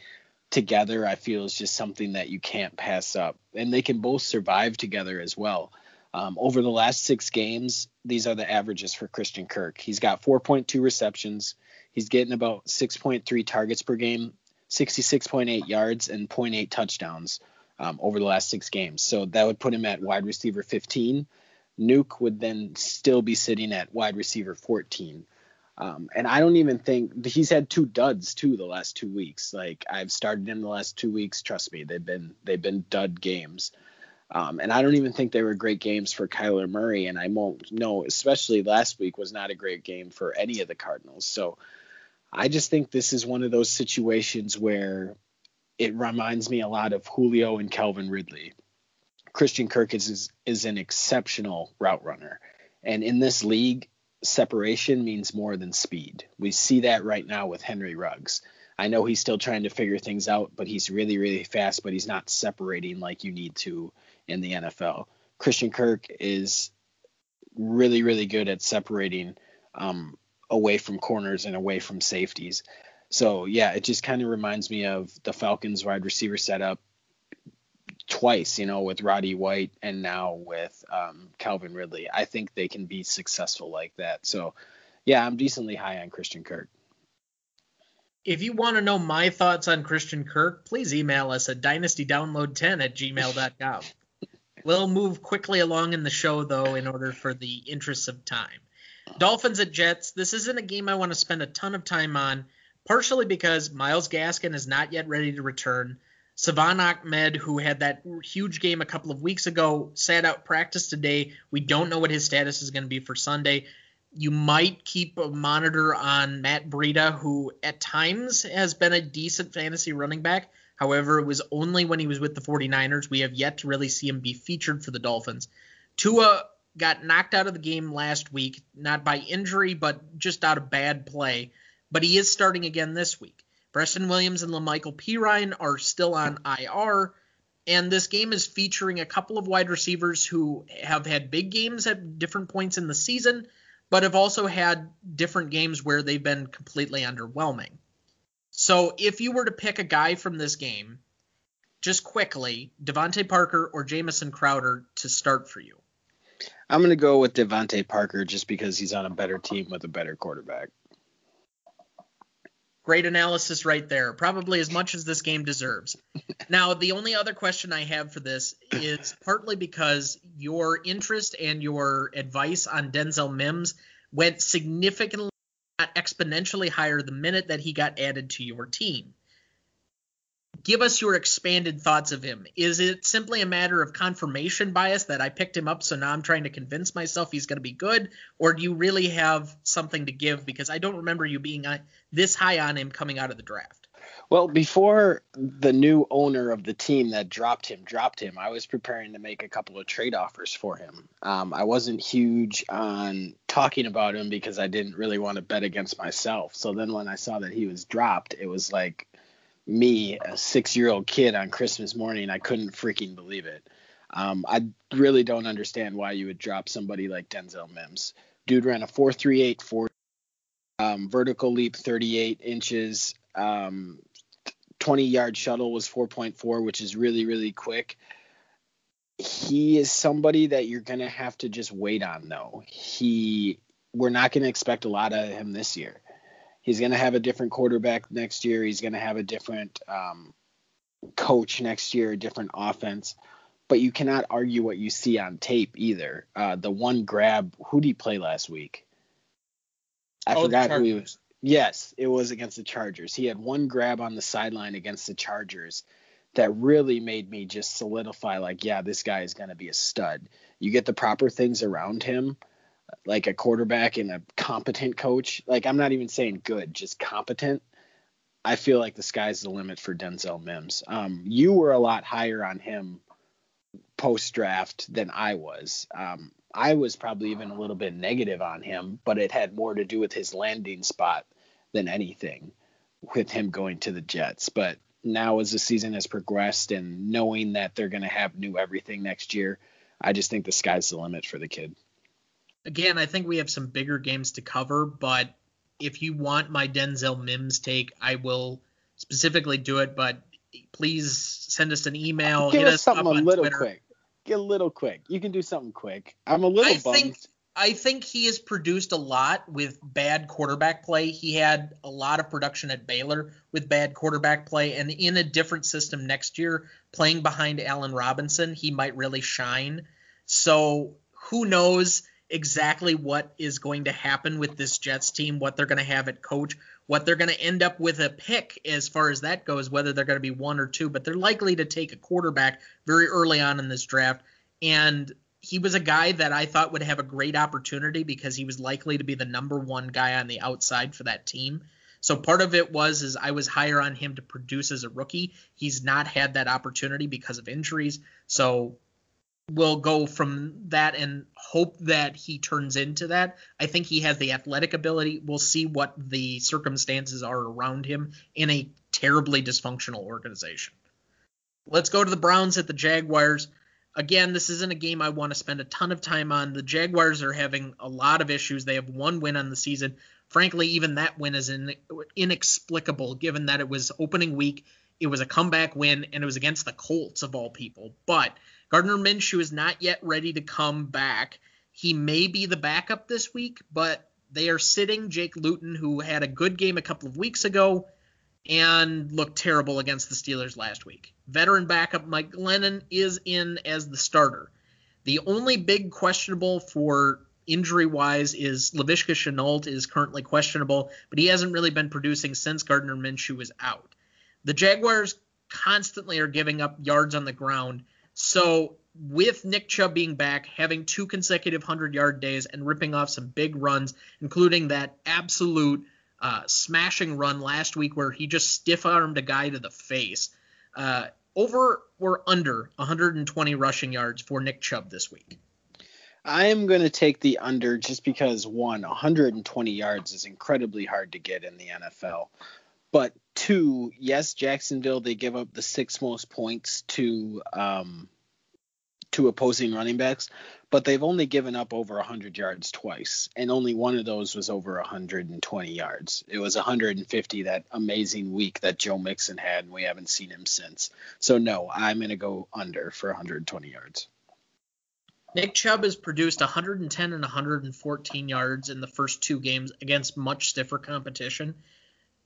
together, I feel is just something that you can't pass up. And they can both survive together as well. Um, over the last six games, these are the averages for Christian Kirk. He's got 4.2 receptions. He's getting about 6.3 targets per game, 66.8 yards, and 0.8 touchdowns um, over the last six games. So that would put him at wide receiver 15. Nuke would then still be sitting at wide receiver 14. Um, and I don't even think he's had two duds too the last two weeks. Like I've started him the last two weeks. Trust me, they've been they've been dud games. Um, and I don't even think they were great games for Kyler Murray. And I won't know, especially last week was not a great game for any of the Cardinals. So I just think this is one of those situations where it reminds me a lot of Julio and Calvin Ridley. Christian Kirk is, is, is an exceptional route runner. And in this league, separation means more than speed. We see that right now with Henry Ruggs. I know he's still trying to figure things out, but he's really, really fast, but he's not separating like you need to in the NFL. Christian Kirk is really, really good at separating um, away from corners and away from safeties. So yeah, it just kind of reminds me of the Falcons wide receiver setup twice, you know, with Roddy White and now with um, Calvin Ridley. I think they can be successful like that. So yeah, I'm decently high on Christian Kirk. If you want to know my thoughts on Christian Kirk, please email us at dynastydownload10 at gmail.com. [LAUGHS] we'll move quickly along in the show, though, in order for the interests of time. Dolphins at Jets. This isn't a game I want to spend a ton of time on, partially because Myles Gaskin is not yet ready to return. Salvon Ahmed, who had that huge game a couple of weeks ago, sat out practice today. We don't know what his status is going to be for Sunday you might keep a monitor on Matt Breida, who at times has been a decent fantasy running back. However, it was only when he was with the 49ers. We have yet to really see him be featured for the Dolphins. Tua got knocked out of the game last week, not by injury, but just out of bad play. But he is starting again this week. Preston Williams and La'Mical Perine are still on IR. And this game is featuring a couple of wide receivers who have had big games at different points in the season but have also had different games where they've been completely underwhelming. So if you were to pick a guy from this game, just quickly, DeVante Parker or Jamison Crowder to start for you. I'm going to go with DeVante Parker just because he's on a better team with a better quarterback. Great analysis right there. Probably as much as this game deserves. [LAUGHS] now, the only other question I have for this is partly because your interest and your advice on Denzel Mims went significantly, exponentially higher the minute that he got added to your team give us your expanded thoughts of him. Is it simply a matter of confirmation bias that I picked him up, so now I'm trying to convince myself he's going to be good, or do you really have something to give? Because I don't remember you being this high on him coming out of the draft. Well, before the new owner of the team that dropped him dropped him, I was preparing to make a couple of trade offers for him. Um, I wasn't huge on talking about him because I didn't really want to bet against myself. So then when I saw that he was dropped, it was like me, a six year old kid on Christmas morning, I couldn't freaking believe it. Um, I really don't understand why you would drop somebody like Denzel Mims. Dude ran a 4.38 4 um, vertical leap 38 inches. Um, 20 yard shuttle was 4.4, which is really, really quick. He is somebody that you're going to have to just wait on, though. He, we're not going to expect a lot of him this year. He's going to have a different quarterback next year. He's going to have a different um, coach next year, a different offense. But you cannot argue what you see on tape either. Uh, the one grab, who did he play last week? I oh, forgot who he was. Yes, it was against the Chargers. He had one grab on the sideline against the Chargers that really made me just solidify like, yeah, this guy is going to be a stud. You get the proper things around him, like a quarterback and a competent coach, like I'm not even saying good, just competent. I feel like the sky's the limit for Denzel Mims. Um, you were a lot higher on him post draft than I was. Um, I was probably even a little bit negative on him, but it had more to do with his landing spot than anything with him going to the Jets. But now, as the season has progressed and knowing that they're going to have new everything next year, I just think the sky's the limit for the kid again, I think we have some bigger games to cover, but if you want my Denzel Mims take, I will specifically do it. But please send us an email. Give us, us something a little Twitter. quick. Get a little quick. You can do something quick. I'm a little I bummed. Think, I think he has produced a lot with bad quarterback play. He had a lot of production at Baylor with bad quarterback play, and in a different system next year, playing behind Allen Robinson, he might really shine. So who knows? Exactly what is going to happen with this Jets team, what they're going to have at coach, what they're going to end up with a pick as far as that goes, whether they're going to be one or two, but they're likely to take a quarterback very early on in this draft. And he was a guy that I thought would have a great opportunity because he was likely to be the number one guy on the outside for that team. So part of it was is I was higher on him to produce as a rookie. He's not had that opportunity because of injuries. So will go from that and hope that he turns into that. I think he has the athletic ability. We'll see what the circumstances are around him in a terribly dysfunctional organization. Let's go to the Browns at the Jaguars. Again, this isn't a game I want to spend a ton of time on. The Jaguars are having a lot of issues. They have one win on the season. frankly, even that win is in, inexplicable given that it was opening week. It was a comeback win, and it was against the Colts of all people. But Gardner Minshew is not yet ready to come back. He may be the backup this week, but they are sitting Jake Luton, who had a good game a couple of weeks ago and looked terrible against the Steelers last week. Veteran backup Mike Glennon is in as the starter. The only big questionable for injury wise is Laviska Shenault is currently questionable, but he hasn't really been producing since Gardner Minshew was out. The Jaguars constantly are giving up yards on the ground. So with Nick Chubb being back, having two consecutive 100 yard days, and ripping off some big runs, including that absolute uh, smashing run last week where he just stiff armed a guy to the face. Uh, over or under 120 rushing yards for Nick Chubb this week? I am going to take the under just because one, 120 yards is incredibly hard to get in the NFL. But two, yes, Jacksonville they give up the six most points to um, to opposing running backs, but they've only given up over 100 yards twice, and only one of those was over 120 yards. It was 150 that amazing week that Joe Mixon had, and we haven't seen him since. So no, I'm going to go under for 120 yards. Nick Chubb has produced 110 and 114 yards in the first two games against much stiffer competition.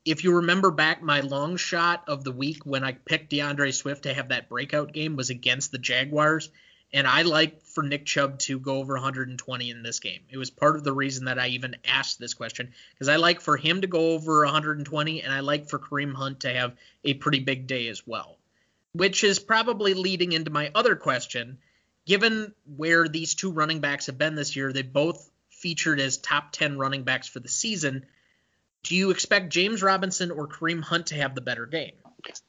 If you remember back, my long shot of the week when I picked D'Andre Swift to have that breakout game was against the Jaguars, and I like for Nick Chubb to go over 120 in this game. It was part of the reason that I even asked this question because I like for him to go over 120, and I like for Kareem Hunt to have a pretty big day as well. Which is probably leading into my other question. Given where these two running backs have been this year, they both featured as top 10 running backs for the season. Do you expect James Robinson or Kareem Hunt to have the better game?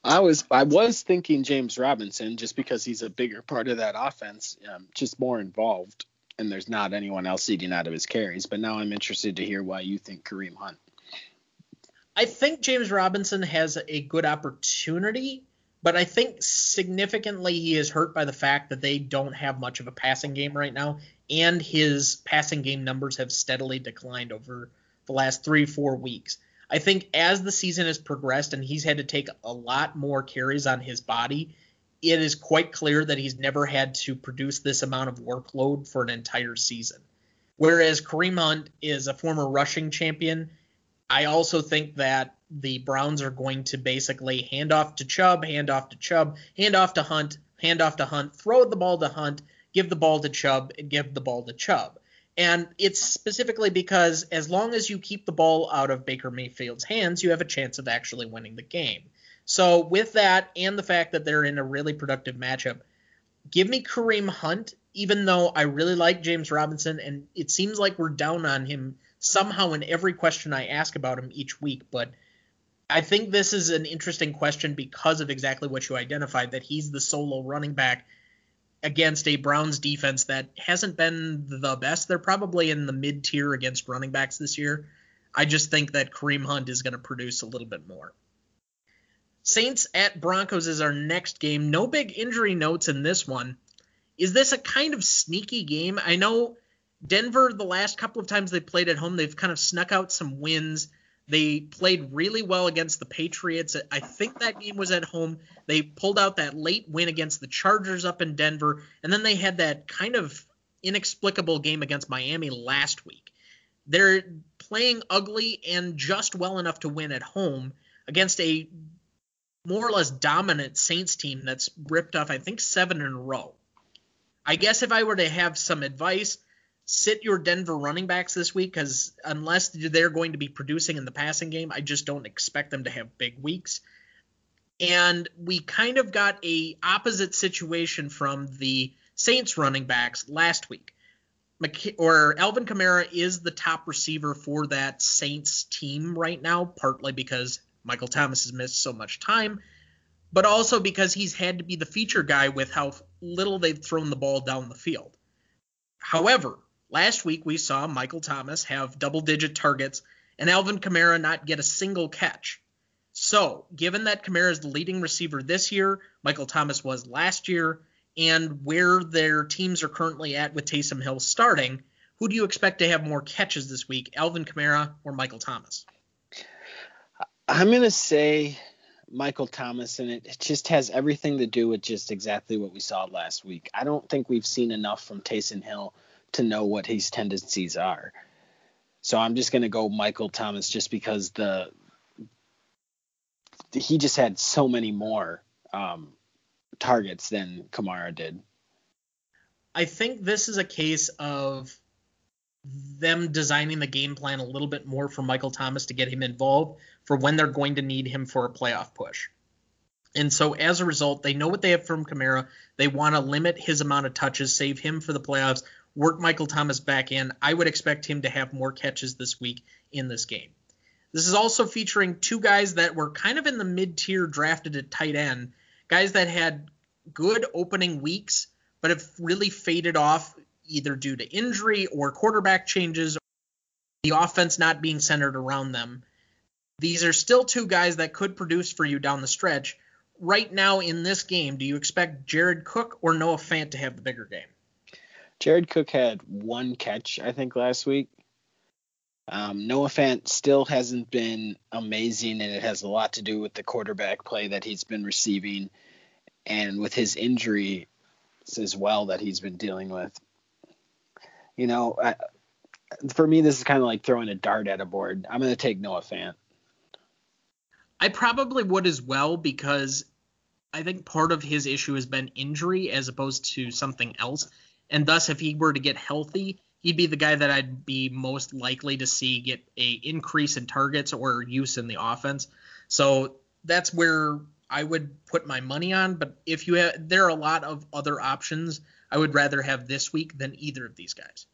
I was I was thinking James Robinson just because he's a bigger part of that offense, um, just more involved, and there's not anyone else eating out of his carries. But now I'm interested to hear why you think Kareem Hunt. I think James Robinson has a good opportunity, but I think significantly he is hurt by the fact that they don't have much of a passing game right now, and his passing game numbers have steadily declined over the last three four weeks. I think as the season has progressed and he's had to take a lot more carries on his body, it is quite clear that he's never had to produce this amount of workload for an entire season. Whereas Kareem Hunt is a former rushing champion, I also think that the Browns are going to basically hand off to Chubb, hand off to Chubb, hand off to Hunt, hand off to Hunt, throw the ball to Hunt, give the ball to Chubb, and give the ball to Chubb. And it's specifically because as long as you keep the ball out of Baker Mayfield's hands, you have a chance of actually winning the game. So, with that and the fact that they're in a really productive matchup, give me Kareem Hunt, even though I really like James Robinson, and it seems like we're down on him somehow in every question I ask about him each week. But I think this is an interesting question because of exactly what you identified that he's the solo running back against a Browns defense that hasn't been the best. They're probably in the mid tier against running backs this year. I just think that Kareem Hunt is going to produce a little bit more. Saints at Broncos is our next game. No big injury notes in this one. Is this a kind of sneaky game? I know Denver, the last couple of times they played at home, they've kind of snuck out some wins. They played really well against the Patriots. I think that game was at home. They pulled out that late win against the Chargers up in Denver, and then they had that kind of inexplicable game against Miami last week. They're playing ugly and just well enough to win at home against a more or less dominant Saints team that's ripped off, I think, seven in a row. I guess if I were to have some advice, sit your Denver running backs this week because unless they're going to be producing in the passing game, I just don't expect them to have big weeks. And we kind of got a opposite situation from the Saints running backs last week. or Alvin Kamara is the top receiver for that Saints team right now, partly because Michael Thomas has missed so much time, but also because he's had to be the feature guy with how little they've thrown the ball down the field. However, Last week we saw Michael Thomas have double digit targets and Alvin Kamara not get a single catch. So, given that Kamara is the leading receiver this year, Michael Thomas was last year, and where their teams are currently at with Taysom Hill starting, Who do you expect to have more catches this week, Alvin Kamara or Michael Thomas? I'm going to say Michael Thomas, and it, just has everything to do with just exactly what we saw last week. I don't think we've seen enough from Taysom Hill to know what his tendencies are. So I'm just going to go Michael Thomas just because the he just had so many more um, targets than Kamara did. I think this is a case of them designing the game plan a little bit more for Michael Thomas to get him involved for when they're going to need him for a playoff push. And so as a result, they know what they have from Kamara. They want to limit his amount of touches, save him for the playoffs, work Michael Thomas back in. I would expect him to have more catches this week in this game. This is also featuring two guys that were kind of in the mid tier drafted at tight end, guys that had good opening weeks, but have really faded off either due to injury or quarterback changes, or the offense not being centered around them. These are still two guys that could produce for you down the stretch. Right now in this game, do you expect Jared Cook or Noah Fant to have the bigger game? Jared Cook had one catch, I think, last week. Um, Noah Fant still hasn't been amazing, and it has a lot to do with the quarterback play that he's been receiving and with his injury as well that he's been dealing with. You know, I, for me, this is kind of like throwing a dart at a board. I'm going to take Noah Fant. I probably would as well because I think part of his issue has been injury as opposed to something else. And thus, if he were to get healthy, he'd be the guy that I'd be most likely to see get a increase in targets or use in the offense. So that's where I would put my money on. But if you have, there are a lot of other options I would rather have this week than either of these guys.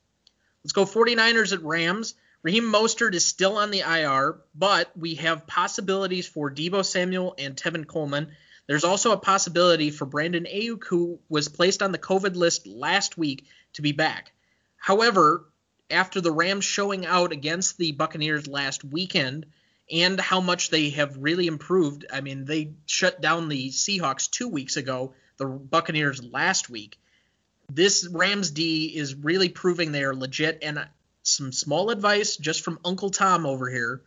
Let's go 49ers at Rams. Raheem Mostert is still on the IR, but we have possibilities for Deebo Samuel and Tevin Coleman. There's also a possibility for Brandon Aiyuk, who was placed on the COVID list last week, to be back. However, after the Rams showing out against the Buccaneers last weekend and how much they have really improved, I mean, they shut down the Seahawks two weeks ago, the Buccaneers last week. This Rams D is really proving they are legit, and some small advice just from Uncle Tom over here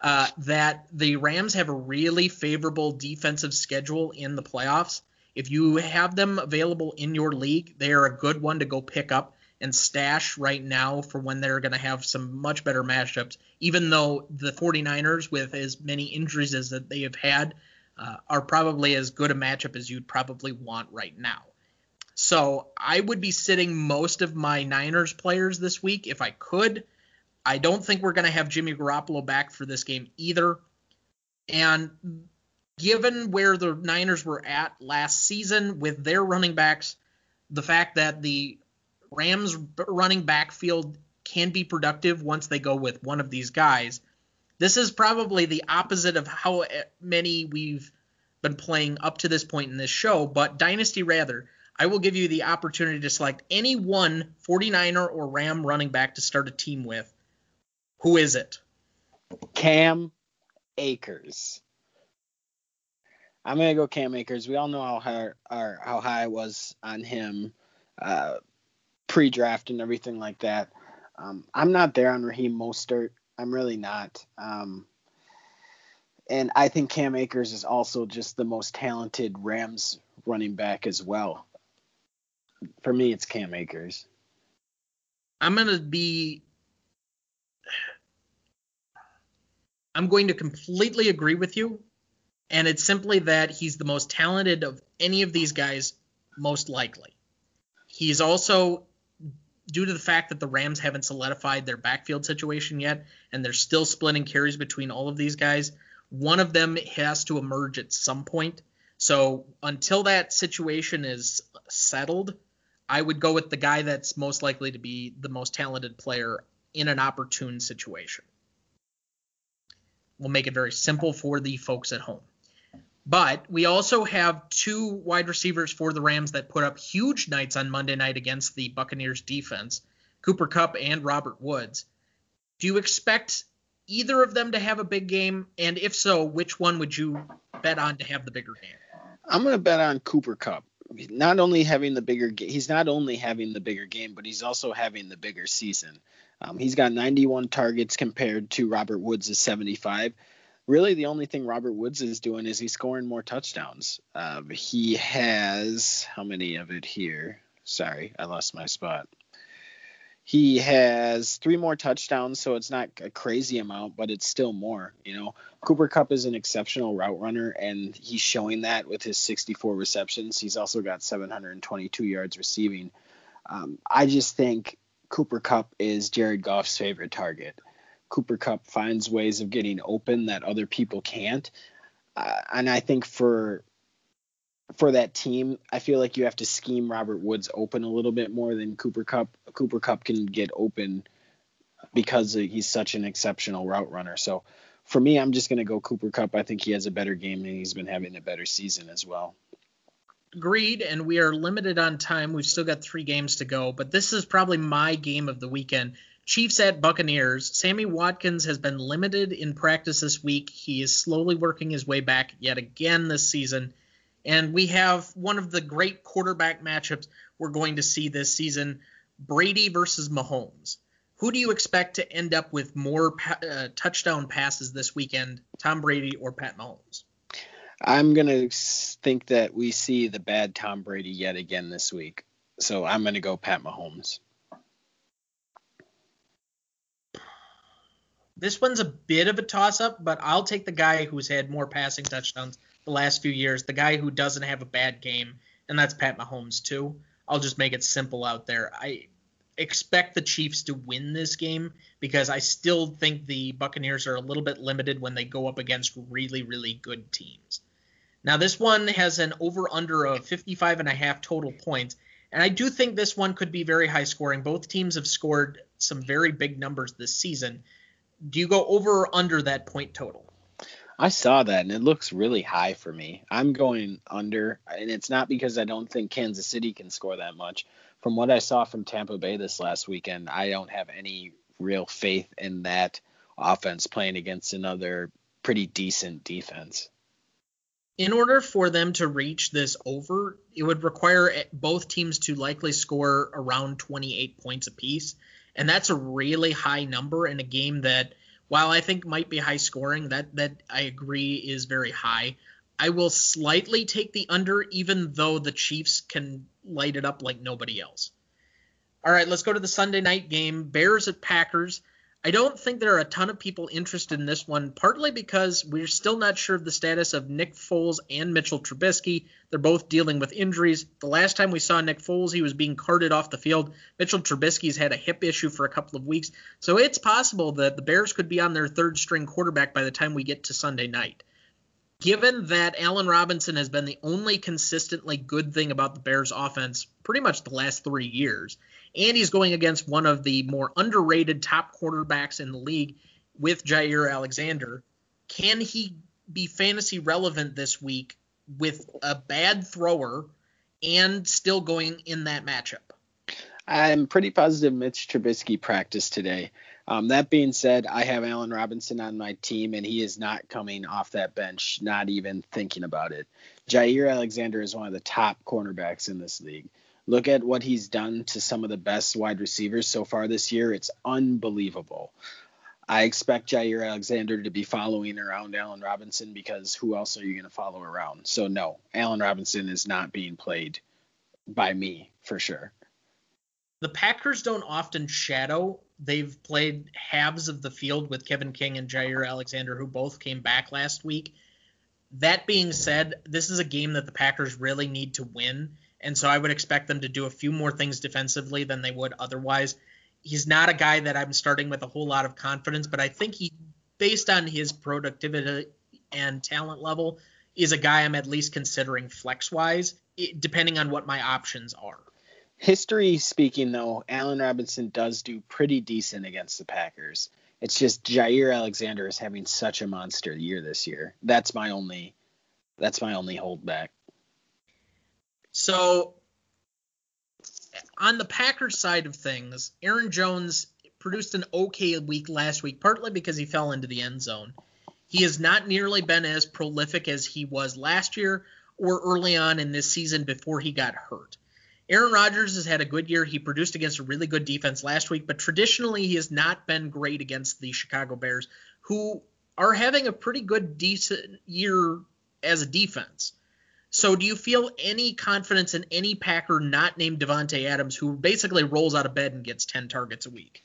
uh, that the Rams have a really favorable defensive schedule in the playoffs. If you have them available in your league, they are a good one to go pick up and stash right now for when they're going to have some much better matchups. Even though the 49ers, with as many injuries as that they have had, uh, are probably as good a matchup as you'd probably want right now. So I would be sitting most of my Niners players this week if I could. I don't think we're going to have Jimmy Garoppolo back for this game either. And given where the Niners were at last season with their running backs, the fact that the Rams running backfield can be productive once they go with one of these guys, this is probably the opposite of how many we've been playing up to this point in this show, but Dynasty rather. I will give you the opportunity to select any one 49er or Ram running back to start a team with. Who is it? Cam Akers. I'm gonna go Cam Akers. We all know how high, how high I was on him uh, pre-draft and everything like that. Um, I'm not there on Raheem Mostert. I'm really not. Um, and I think Cam Akers is also just the most talented Rams running back as well for me, it's Cam Akers. I'm gonna be. I'm going to completely agree with you, and it's simply that he's the most talented of any of these guys, most likely. He's also due to the fact that the Rams haven't solidified their backfield situation yet, and they're still splitting carries between all of these guys. One of them has to emerge at some point. So until that situation is settled, I would go with the guy that's most likely to be the most talented player in an opportune situation. We'll make it very simple for the folks at home. But we also have two wide receivers for the Rams that put up huge nights on Monday night against the Buccaneers defense, Cooper Kupp and Robert Woods. Do you expect either of them to have a big game? And if so, which one would you bet on to have the bigger game? I'm going to bet on Cooper Kupp. not only having the bigger he's not only having the bigger game, but he's also having the bigger season. Um, he's got 91 targets compared to Robert Woods' 75. Really, the only thing Robert Woods is doing is he's scoring more touchdowns. Um, he has how many of it here? Sorry, I lost my spot. He has three more touchdowns, so it's not a crazy amount, but it's still more. You know, Cooper Kupp is an exceptional route runner, and he's showing that with his 64 receptions. He's also got 722 yards receiving. Um, I just think Cooper Kupp is Jared Goff's favorite target. Cooper Kupp finds ways of getting open that other people can't. Uh, and I think for for that team, I feel like you have to scheme Robert Woods open a little bit more than Cooper Kupp. Cooper Kupp can get open because he's such an exceptional route runner. So for me, I'm just going to go Cooper Kupp. I think he has a better game and he's been having a better season as well. Agreed, and we are limited on time. We've still got three games to go, but this is probably my game of the weekend. Chiefs at Buccaneers. Sammy Watkins has been limited in practice this week. He is slowly working his way back yet again this season. And we have one of the great quarterback matchups we're going to see this season Brady versus Mahomes. Who do you expect to end up with more pa- uh, touchdown passes this weekend, Tom Brady or Pat Mahomes? I'm going to think that we see the bad Tom Brady yet again this week. So I'm going to go Pat Mahomes. This one's a bit of a toss up, but I'll take the guy who's had more passing touchdowns the last few years, the guy who doesn't have a bad game, and that's Pat Mahomes too. I'll just make it simple out there. I expect the Chiefs to win this game because I still think the Buccaneers are a little bit limited when they go up against really, really good teams. Now this one has an over under of 55 and a half total points, and I do think this one could be very high scoring. Both teams have scored some very big numbers this season. Do you go over or under that point total? I saw that and it looks really high for me. I'm going under, and it's not because I don't think Kansas City can score that much. From what I saw from Tampa Bay this last weekend, I don't have any real faith in that offense playing against another pretty decent defense. In order for them to reach this over, it would require both teams to likely score around 28 points apiece. And that's a really high number in a game that while I think might be high scoring, that that I agree is very high. I will slightly take the under, even though the Chiefs can light it up like nobody else. All right, let's go to the Sunday night game. Bears at Packers. I don't think there are a ton of people interested in this one, partly because we're still not sure of the status of Nick Foles and Mitchell Trubisky. They're both dealing with injuries. The last time we saw Nick Foles, he was being carted off the field. Mitchell Trubisky's had a hip issue for a couple of weeks, so it's possible that the Bears could be on their third string quarterback by the time we get to Sunday night. Given that Allen Robinson has been the only consistently good thing about the Bears offense pretty much the last three years, and he's going against one of the more underrated top quarterbacks in the league with Jaire Alexander. Can he be fantasy relevant this week with a bad thrower and still going in that matchup? I'm pretty positive Mitch Trubisky practiced today. Um, that being said, I have Allen Robinson on my team, and he is not coming off that bench, not even thinking about it. Jaire Alexander is one of the top cornerbacks in this league. Look at what he's done to some of the best wide receivers so far this year. It's unbelievable. I expect Jaire Alexander to be following around Allen Robinson because who else are you going to follow around? So, no, Allen Robinson is not being played by me for sure. The Packers don't often shadow. They've played halves of the field with Kevin King and Jaire Alexander, who both came back last week. That being said, this is a game that the Packers really need to win and so I would expect them to do a few more things defensively than they would otherwise. He's not a guy that I'm starting with a whole lot of confidence, but I think he, based on his productivity and talent level, is a guy I'm at least considering flex wise, depending on what my options are. History speaking, though, Allen Robinson does do pretty decent against the Packers. It's just Jaire Alexander is having such a monster year this year. That's my only. That's my only holdback. So on the Packers side of things, Aaron Jones produced an okay week last week, partly because he fell into the end zone. He has not nearly been as prolific as he was last year or early on in this season before he got hurt. Aaron Rodgers has had a good year. He produced against a really good defense last week, but traditionally he has not been great against the Chicago Bears, who are having a pretty good decent year as a defense. So do you feel any confidence in any Packer not named Davante Adams who basically rolls out of bed and gets 10 targets a week?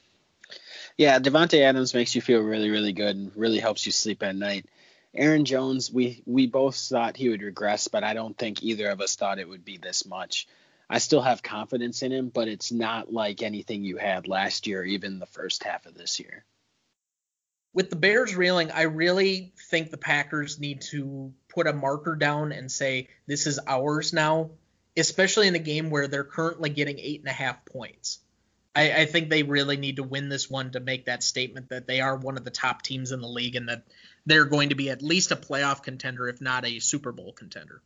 Yeah, Davante Adams makes you feel really, really good and really helps you sleep at night. Aaron Jones, we we both thought he would regress, but I don't think either of us thought it would be this much. I still have confidence in him, but it's not like anything you had last year, even the first half of this year. With the Bears reeling, I really think the Packers need to put a marker down and say this is ours now, especially in a game where they're currently getting eight and a half points. I, I, think they really need to win this one to make that statement that they are one of the top teams in the league and that they're going to be at least a playoff contender, if not a Super Bowl contender.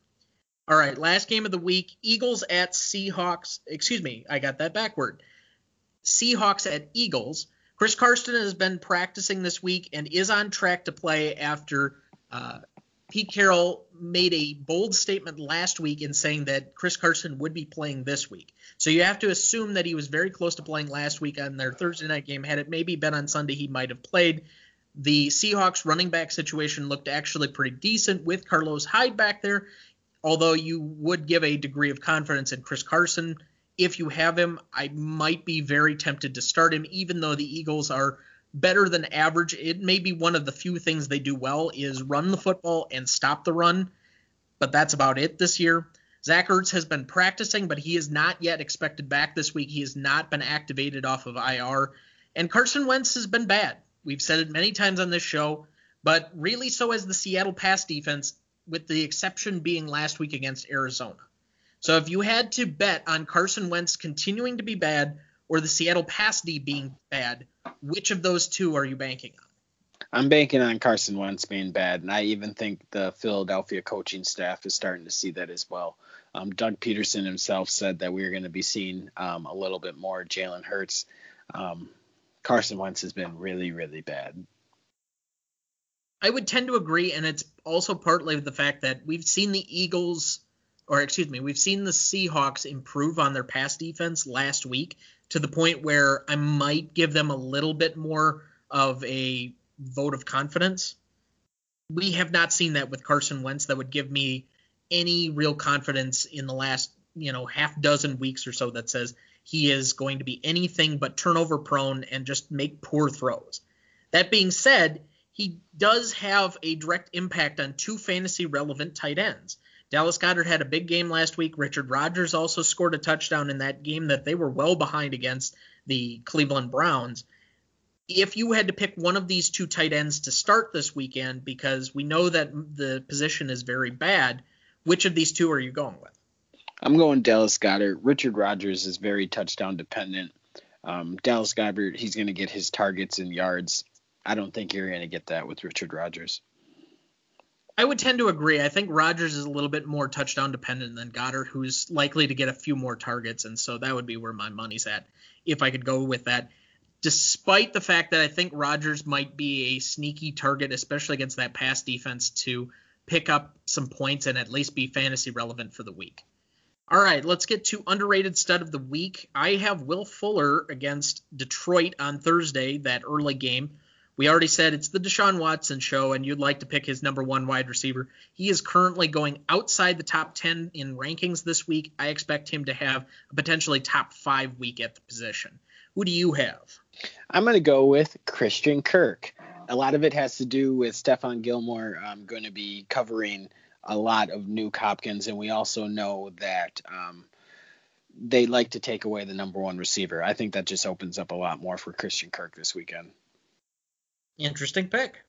All right, last game of the week Eagles at Seahawks. Excuse me, I got that backward. Seahawks at Eagles. Chris Carson has been practicing this week and is on track to play after uh, Pete Carroll made a bold statement last week in saying that Chris Carson would be playing this week. So you have to assume that he was very close to playing last week on their Thursday night game. Had it maybe been on Sunday, he might have played. The Seahawks running back situation looked actually pretty decent with Carlos Hyde back there, although you would give a degree of confidence in Chris Carson. If you have him, I might be very tempted to start him, even though the Eagles are better than average. It may be one of the few things they do well is run the football and stop the run, but that's about it this year. Zach Ertz has been practicing, but he is not yet expected back this week. He has not been activated off of IR. And Carson Wentz has been bad. We've said it many times on this show, but really so has the Seattle pass defense, with the exception being last week against Arizona. So if you had to bet on Carson Wentz continuing to be bad or the Seattle pass D being bad, which of those two are you banking on? I'm banking on Carson Wentz being bad, and I even think the Philadelphia coaching staff is starting to see that as well. Um, Doug Pederson himself said that we are going to be seeing um, a little bit more Jalen Hurts. Um, Carson Wentz has been really, really bad. I would tend to agree, and it's also partly the fact that we've seen the Eagles, or excuse me, we've seen the Seahawks improve on their pass defense last week to the point where I might give them a little bit more of a vote of confidence. We have not seen that with Carson Wentz that would give me any real confidence in the last, you know, half dozen weeks or so that says he is going to be anything but turnover prone and just make poor throws. That being said, he does have a direct impact on two fantasy relevant tight ends. Dallas Goedert had a big game last week. Richard Rodgers also scored a touchdown in that game that they were well behind against the Cleveland Browns. If you had to pick one of these two tight ends to start this weekend, because we know that the position is very bad, which of these two are you going with? I'm going Dallas Goedert. Richard Rodgers is very touchdown dependent. Um, Dallas Goedert, he's going to get his targets and yards. I don't think you're going to get that with Richard Rodgers. I would tend to agree. I think Rodgers is a little bit more touchdown dependent than Goedert, who's likely to get a few more targets, and so that would be where my money's at if I could go with that. Despite the fact that I think Rodgers might be a sneaky target, especially against that pass defense, to pick up some points and at least be fantasy relevant for the week. All right, let's get to underrated stud of the week. I have Will Fuller against Detroit on Thursday, that early game. We already said it's the Deshaun Watson show, and you'd like to pick his number one wide receiver. He is currently going outside the top 10 in rankings this week. I expect him to have a potentially top five week at the position. Who do you have? I'm going to go with Christian Kirk. A lot of it has to do with Stephon Gilmore um, going to be covering a lot of Nuk Hopkins, and we also know that um, they like to take away the number one receiver. I think that just opens up a lot more for Christian Kirk this weekend. Interesting pick.